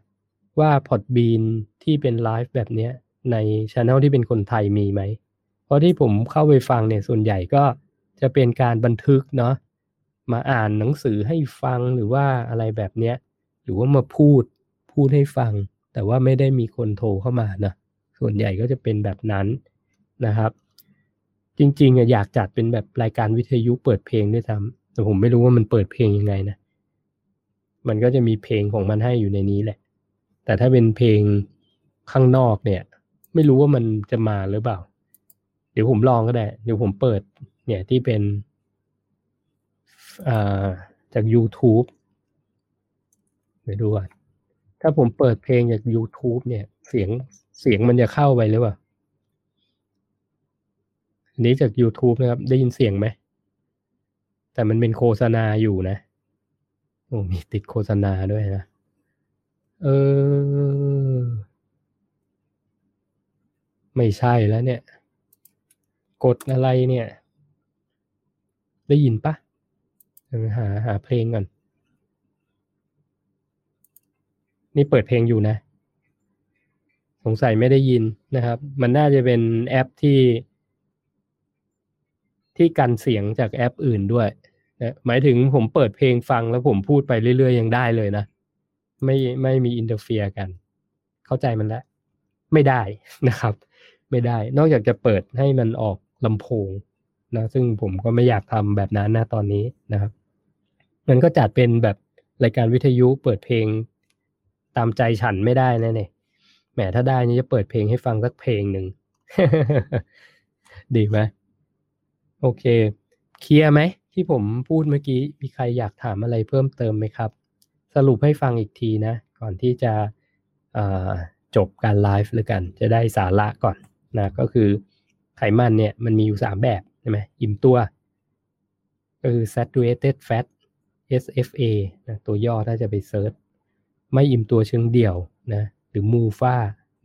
ว่าพอดบีนที่เป็นไลฟ์แบบนี้ในช anel ที่เป็นคนไทยมีไหม เพราะที่ผมเข้าไปฟังเนี่ยส่วนใหญ่ก็จะเป็นการบันทึกเนาะมาอ่านหนังสือให้ฟังหรือว่าอะไรแบบเนี้ย หรือว่ามาพูด พูดให้ฟัง แต่ว่าไม่ได้มีคนโทรเข้ามานะส่วนใหญ่ก็จะเป็นแบบนั้นนะครับ จริงๆอยากจัดเป็นแบบรายการวิทยุเปิดเพลงด้วยซ้ำแต่ผมไม่รู้ว่ามันเปิดเพลงยังไงนะมันก็จะมีเพลงของมันให้อยู่ในนี้แหละ แต่ถ้าเป็นเพลงข้างนอกเนี่ย ไม่รู้ว่ามันจะมาหรือเปล่า เดี๋ยวผมลองก็ได้ เดี๋ยวผมเปิด เนี่ยที่เป็นจาก YouTube เดี๋ยวดูก่อน ถ้าผมเปิดเพลงจาก YouTube เนี่ย เสียงเสียงมันจะเข้าไปหรือเปล่านี้จาก YouTube นะครับ ได้ยินเสียงไหม แต่มันเป็นโฆษณาอยู่นะ โอ้มีติดโฆษณาด้วยนะ เออ ไม่ใช่แล้วเนี่ย กดอะไรเนี่ย ได้ยินปะหาหาเพลงก่อน นี่เปิดเพลงอยู่นะ สงสัยไม่ได้ยินนะครับ มันน่าจะเป็นแอปที่ ที่กันเสียงจากแอปอื่นด้วยนะหมายถึงผมเปิดเพลงฟังแล้วผมพูดไปเรื่อยๆ ยังได้เลยนะ ไม่ไม่มี interfere กัน เข้าใจมันแล้วไม่ได้นะครับ ไม่ได้ นอกจากจะเปิดให้มันออกลำโพงนะซึ่งผมก็ไม่อยากทำแบบนั้นนะตอนนี้นะครับมันก็จัดเป็นแบบรายการวิทยุเปิดเพลง ตามใจฉันไม่ได้นะเนี่ยแหมถ้าได้นี่จะเปิดเพลงให้ฟังสักเพลงหนึ่ง ดีไหมโอเค เคลียร์ไหม ที่ผมพูดเมื่อกี้มีใครอยากถามอะไรเพิ่มเติมไหมครับ สรุปให้ฟังอีกทีนะ ก่อนที่จะจบการไลฟ์เลยกัน จะได้สาระก่อนนะก็คือไขมันเนี่ยมันมีอยู่สามแบบใช่ไหมอิ่มตัว ก็คือ saturated fat SFA นะตัวย่อถ้าจะไปเซิร์ช ไม่อิ่มตัวเชิงเดี่ยวนะหรือ MUFA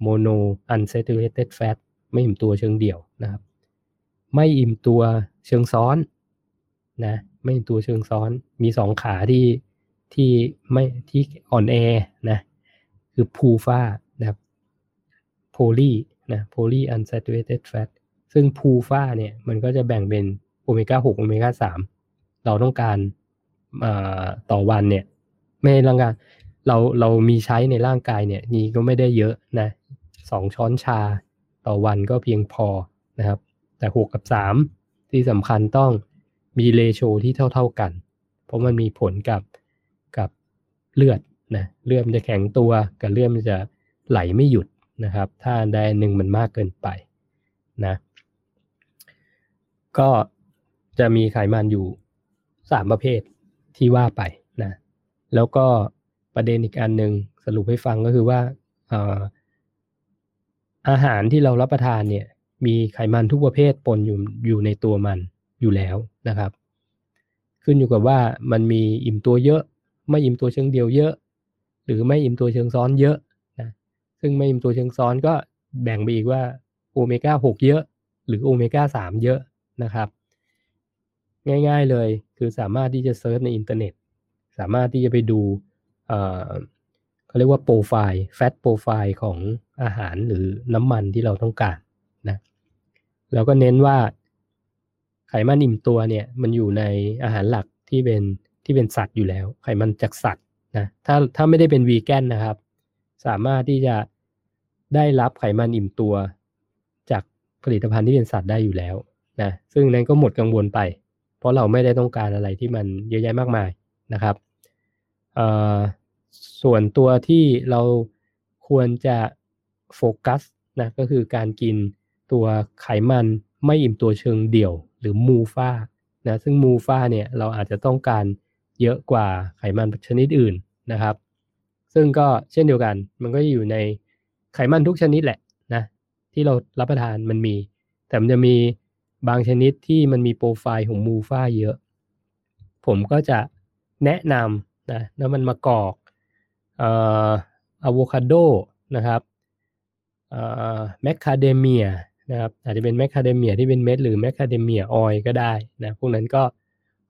mono unsaturated fat ไม่อิ่มตัวเชิงเดี่ยวนะครับ ไม่อิ่มตัวเชิงซ้อนนะไม่อิ่มตัวเชิงซ้อน มีสองขาที่ที่ไม่ที่อ่อนแอนะคือพูฟ้านะครับโพลีนะโพลีอันซ t u r a t e d fat ซึ่งพูฟ้าเนี่ยมันก็จะแบ่งเป็นโอเมก้า6โอเมก้า3เราต้องการต่อวันเนี่ยไม่ร่างกาย เราเรามีใช้ในร่างกายเนี่ยนี่ก็ไม่ได้เยอะนะสองช้อนชาต่อวันก็เพียงพอนะครับ แต่หกกับสามที่สำคัญต้องมีเลโชที่เท่า ๆกัน เพราะมันมีผลกับกับเลือดนะเลือดมันจะแข็งตัวกับเลือดมันจะไหลไม่หยุดนะครับ ถ้าใดหนึ่งมันมากเกินไปนะก็จะมีไขมันอยู่สามประเภทที่ว่าไปนะแล้วก็ ประเด็นอีกอันหนึ่งสรุปให้ฟังก็คือว่าอาหารที่เรารับประทานเนี่ย มีไขมันทุกประเภทปนอยู่อยู่ในตัวมันอยู่แล้วนะครับ ขึ้นอยู่กับว่ามันมีอิ่มตัวเยอะ ไม่อิ่มตัวเชิงเดียวเยอะ หรือไม่อิ่มตัวเชิงซ้อนเยอะนะซึ่งไม่อิ่มตัวเชิงซ้อนก็แบ่งไปอีกว่าโอเมก้า6เยอะ หรือโอเมก้า3เยอะนะครับ ง่ายๆเลยคือสามารถที่จะ search ในอินเทอร์เน็ต สามารถที่จะไปดู เขาเรียกว่า profile fat profile ของอาหารหรือน้ำมันที่เราต้องการนะแล้วก็เน้นว่าไขมันอิ่มตัวเนี่ยมันอยู่ในอาหารหลักที่เป็นที่เป็นสัตว์อยู่แล้ว ไขมันจากสัตว์นะถ้าถ้าไม่ได้เป็นวีแกนนะครับ สามารถที่จะได้รับไขมันอิ่มตัว จากผลิตภัณฑ์ที่เป็นสัตว์ได้อยู่แล้วนะซึ่งนั้นก็หมดกังวลไป เพราะเราไม่ได้ต้องการอะไรที่มันเยอะแยะมากมายนะครับ ส่วนตัวที่เราควรจะโฟกัสนะก็คือการกินตัวไขมันไม่อิ่มตัวเชิงเดี่ยว หรือมูฟ่านะซึ่งมูฟ่าเนี่ยเราอาจจะต้องการเยอะกว่าไขมันชนิดอื่นนะครับ ซึ่งก็เช่นเดียวกัน มันก็อยู่ในไขมันทุกชนิดแหละนะที่เรารับประทานมันมี แต่มันจะมีบางชนิดที่มันมีโปรไฟล์ของมูฟ่าเยอะ ผมก็จะแนะนำ นะน้ำมันมะกอกอะโวคาโดนะครับแมคคาเดเมียะครับอาจจะเป็นแมคคาเดเมียที่เป็นเม็ดหรือ macadamia oil ก็ได้นะพวกนั้นก็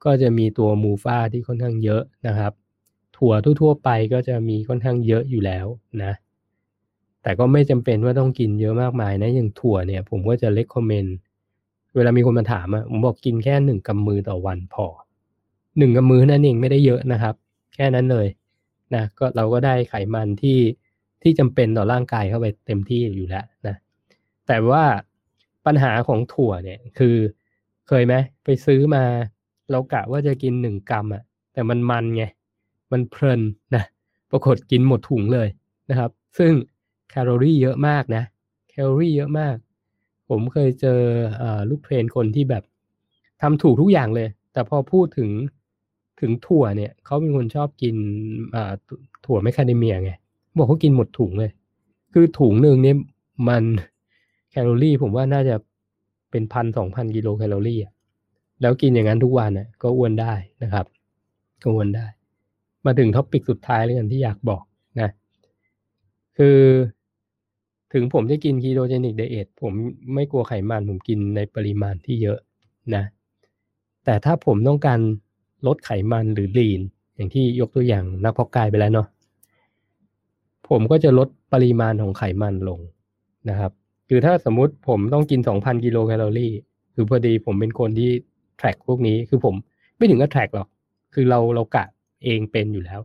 ก็จะมีตัว MUFA ที่ค่อนข้างเยอะนะครับ ถั่วทั่วๆไปก็จะมีค่อนข้างเยอะอยู่แล้วนะแต่ก็ไม่จำเป็นว่าต้องกินเยอะมากมายนะอย่างถั่วเนี่ยผมก็จะเล c คอมเมนต์เวลามีคนมาถามอะผมบอกกินแค่หนึ่งกำมือต่อวันพอหนึ่งกำมือนั่นเองไม่ได้เยอะนะครับ แค่นั้นเลยนะก็เราก็ได้ไขมันที่ที่จำเป็นต่อร่างกายเข้าไปเต็มที่อยู่แล้วนะแต่ว่าปัญหาของถั่วเนี่ยคือเคยไหมไปซื้อมาเรากะว่าจะกินหนึ่งกรัมอะแต่มันมันไงมันเพลินนะปรากฏกินหมดถุงเลยนะครับ ซึ่งแคลอรี่เยอะมากนะแคลอรี่เยอะมาก ผมเคยเจออลูกเทรนคนที่แบบทำถูกทุกอย่างเลย แต่พอพูดถึง ถึงถั่วเนี่ยเขาเป็นคนชอบกินถั่วแมคคาเดเมียไงบอกเขากินหมดถุงเลย คือถุงหนึ่งเนี่ยมันแคลอรี่ ผมว่าน่าจะเป็นพันสองพันกิโลแคลอรี่อะแล้วกินอย่างนั้นทุกวันอะก็อ้วนได้นะครับก็อ้วนได้ มาถึง topic สุดท้ายเลยกันที่อยากบอกนะ คือถึงผมจะกิน ketogenic diet ผมไม่กลัวไขมันผมกินในปริมาณที่เยอะนะ แต่ถ้าผมต้องการ ลดไขมันหรือลีน อย่างที่ยกตัวอย่างนักพอกกายไปแล้วเนาะผมก็จะลดปริมาณของไขมันลงนะครับ คือถ้าสมมุติผมต้องกิน 2,000 กิโลแคลอรี่ คือพอดีผมเป็นคนที่ track พวกนี้ คือผมไม่ถึงกับ track หรอก คือเราเรากะเองเป็นอยู่แล้ว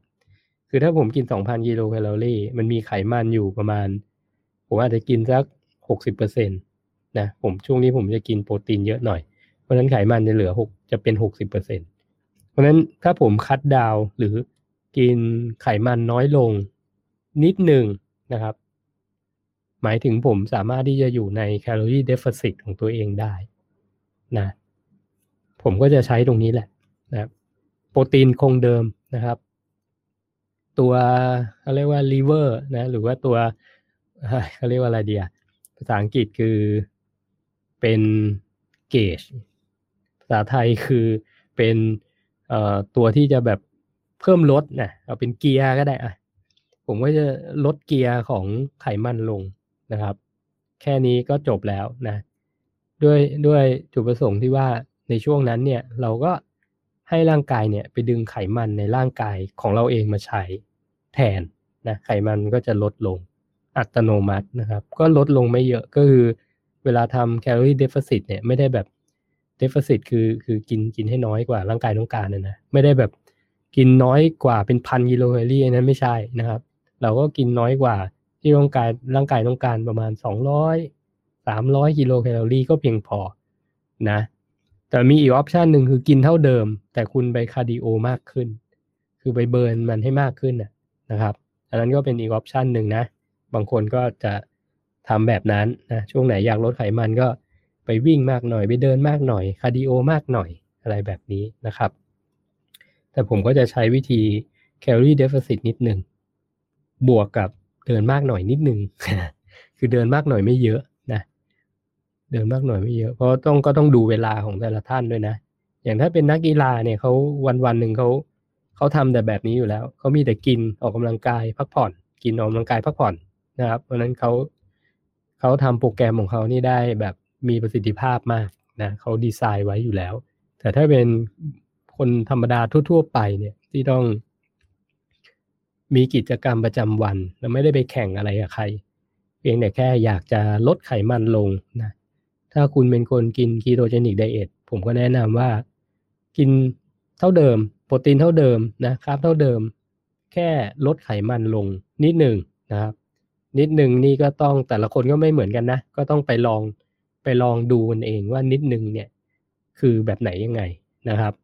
คือถ้าผมกิน 2,000 กิโลแคลอรี่ มันมีไขมันอยู่ประมาณ ผมอาจจะกินสักหกสิบเปอร์เซ็นตนะ ผมช่วงนี้ผมจะกินโปรตีนเยอะหน่อย เพราะฉะนั้นไขมันจะเหลือหกจะเป็นหกสิบเปอร์เซ็น เพราะนั้นถ้าผม cut down หรือกินไขมันน้อยลงนิดหนึ่งนะครับ หมายถึงผมสามารถที่จะอยู่ใน calorie deficit ของตัวเองได้นะผมก็จะใช้ตรงนี้แหละนะครับโปรตีนคงเดิมนะครับ ตัวเขาเรียกว่าลิเวอร์นะหรือว่าตัวเขาเรียกว่าอะไรเดียภาษาอังกฤษคือเป็นเกจภาษาไทยคือเป็น เอ่อตัวที่จะแบบเพิ่มลดนะเอาเป็นเกียร์ก็ได้อะผมก็จะลดเกียร์ของไขมันลงนะครับ แค่นี้ก็จบแล้วนะ ด้วยด้วยจุดประสงค์ที่ว่าในช่วงนั้นเนี่ยเราก็ให้ร่างกายเนี่ยไปดึงไขมันในร่างกายของเราเองมาใช้แทนนะไขมันก็จะลดลงอัตโนมัตินะครับ ก็ลดลงไม่เยอะก็คือเวลาทำ calorie deficit เนี่ยไม่ได้แบบ deficit คือคือกินกินให้น้อยกว่าร่างกายต้องการนะนะไม่ได้แบบกินน้อยกว่าเป็นพันกิโลแคลอรี่นั้นไม่ใช่นะครับ เราก็กินน้อยกว่าที่ร่างกายร่างกายต้องการประมาณ 200 300กิโลแคลอรี่ก็เพียงพอนะ แต่มีอีก option หนึ่งคือกินเท่าเดิม แต่คุณไป cardio มากขึ้น คือไป burn มันให้มากขึ้นนะครับ อันนั้นก็เป็นอีก option หนึ่งนะ บางคนก็จะทำแบบนั้นนะช่วงไหนอยากลดไขมันก็ ไปวิ่งมากหน่อย ไปเดินมากหน่อย cardio มากหน่อยอะไรแบบนี้นะครับ แต่ผมก็จะใช้วิธี calorie deficit นิดหนึ่งบวกกับเดินมากหน่อยนิดหนึ่งคือเดินมากหน่อยไม่เยอะนะเดินมากหน่อยไม่เยอะ เพราะต้องก็ต้องดูเวลาของแต่ละท่านด้วยนะ อย่างถ้าเป็นนักกีฬาเนี่ยเขาวันวันหนึ่งเขาเขาทำแต่แบบนี้อยู่แล้วเขามีแต่กินออกกำลังกายพักผ่อน กินออกกำลังกายพักผ่อนนะครับเพราะนั้นเขาเขาทำโปรแกรมของเขานี่ได้แบบ มีประสิทธิภาพมากนะเขาดีไซน์ไว้อยู่แล้ว แต่ถ้าเป็นคนธรรมดาทั่ว ๆ ไปเนี่ยที่ต้องมีกิจกรรมประจำวัน แล้วไม่ได้ไปแข่งอะไรกับใคร เพียงแต่แค่อยากจะลดไขมันลงนะถ้าคุณเป็นคนกินคีโตเจนิกไดเอทผมก็แนะนำว่ากินเท่าเดิม โปรตีนเท่าเดิมนะครับเท่าเดิม แค่ลดไขมันลงนิดหนึ่งนะครับ นิดหนึ่งนี่ก็ต้องแต่ละคนก็ไม่เหมือนกันนะ ก็ต้องไปลอง ไปลองดูกันเองว่านิดหนึ่งเนี่ยคือแบบไหนยังไงนะครับ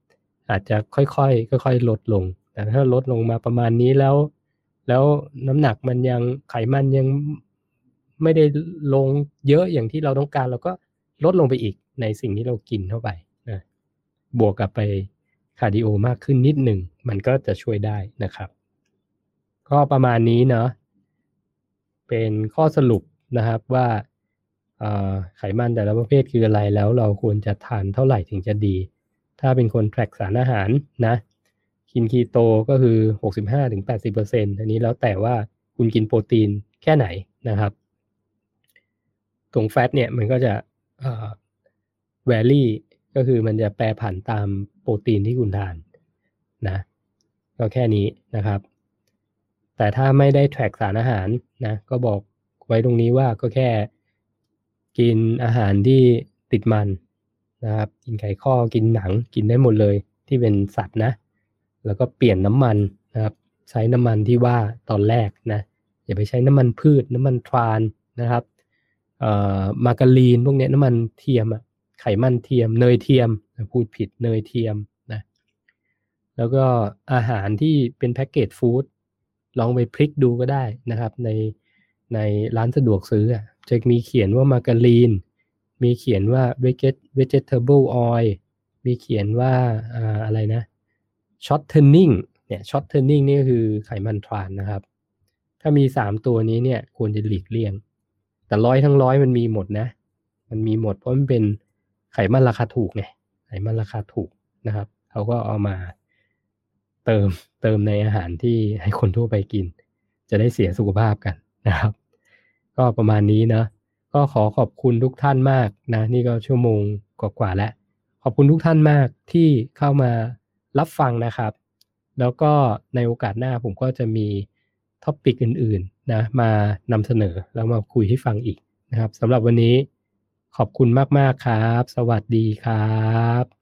อาจจะค่อยๆค่อยๆลดลงแต่ถ้าลดลงมาประมาณนี้แล้ว แล้วน้ำหนักมันยังไขมันยังไม่ได้ลงเยอะอย่างที่เราต้องการ เราก็ลดลงไปอีกในสิ่งที่เรากินเข้าไปนะบวกกับไปคาร์ดิโอมากขึ้นนิดหนึ่งมันก็จะช่วยได้นะครับ ก็ประมาณนี้เนาะเป็นข้อสรุปนะครับว่า ไขมันแต่ละประเภทคืออะไรแล้วเราควรจะทานเท่าไหร่ถึงจะดี ถ้าเป็นคนแทร็กสารอาหารนะกินคีโตก็คือ 65-80%อันนี้แล้วแต่ว่าคุณกินโปรตีนแค่ไหนนะครับตรงแฟตเนี่ยมันก็จะแวลี่ก็คือมันจะแปรผันตามโปรตีนที่คุณทานนะก็แค่นี้นะครับ แต่ถ้าไม่ได้แทร็กสารอาหารนะก็บอกไว้ตรงนี้ว่าก็แค่ กินอาหารที่ติดมันนะครับ กินไข่ข้อกินหนังกินได้หมดเลยที่เป็นสัตว์นะ แล้วก็เปลี่ยนน้ำมันนะครับ ใช้น้ำมันที่ว่าตอนแรกนะอย่าไปใช้น้ำมันพืชน้ำมันทรานนะครับเอ่อมาการีนพวกนี้น้ำมันเทียมอะไขมันเทียมเนยเทียมพูดผิดเนยเทียมนะแล้วก็อาหารที่เป็นแพ็กเกจฟู้ดลองไปพลิกดูก็ได้นะครับ ในในร้านสะดวกซื้อ จะมีเขียนว่ามาการีน มีเขียนว่า vegetable oil มีเขียนว่าอะไรนะ shortening เนี่ย shortening นี่ก็คือไขมันทรานนะครับ ถ้ามีสามตัวนี้เนี่ยควรจะหลีกเลี่ยง แต่ร้อยทั้งร้อยมันมีหมดนะ มันมีหมดเพราะมันเป็นไขมันราคาถูกไง ไขมันราคาถูกนะครับเขาก็เอามาเติมเติมในอาหารที่ให้คนทั่วไปกิน จะได้เสียสุขภาพกันนะครับ ก็ประมาณนี้นะ ก็ขอขอบคุณทุกท่านมากนะ นี่ก็ชั่วโมงกว่าๆแล้ว ขอบคุณทุกท่านมากที่เข้ามารับฟังนะครับ แล้วก็ในโอกาสหน้าผมก็จะมีท็อปิกอื่นๆนะมานำเสนอแล้วมาคุยให้ฟังอีกนะครับสำหรับวันนี้ขอบคุณมาก ๆ ครับ สวัสดีครับ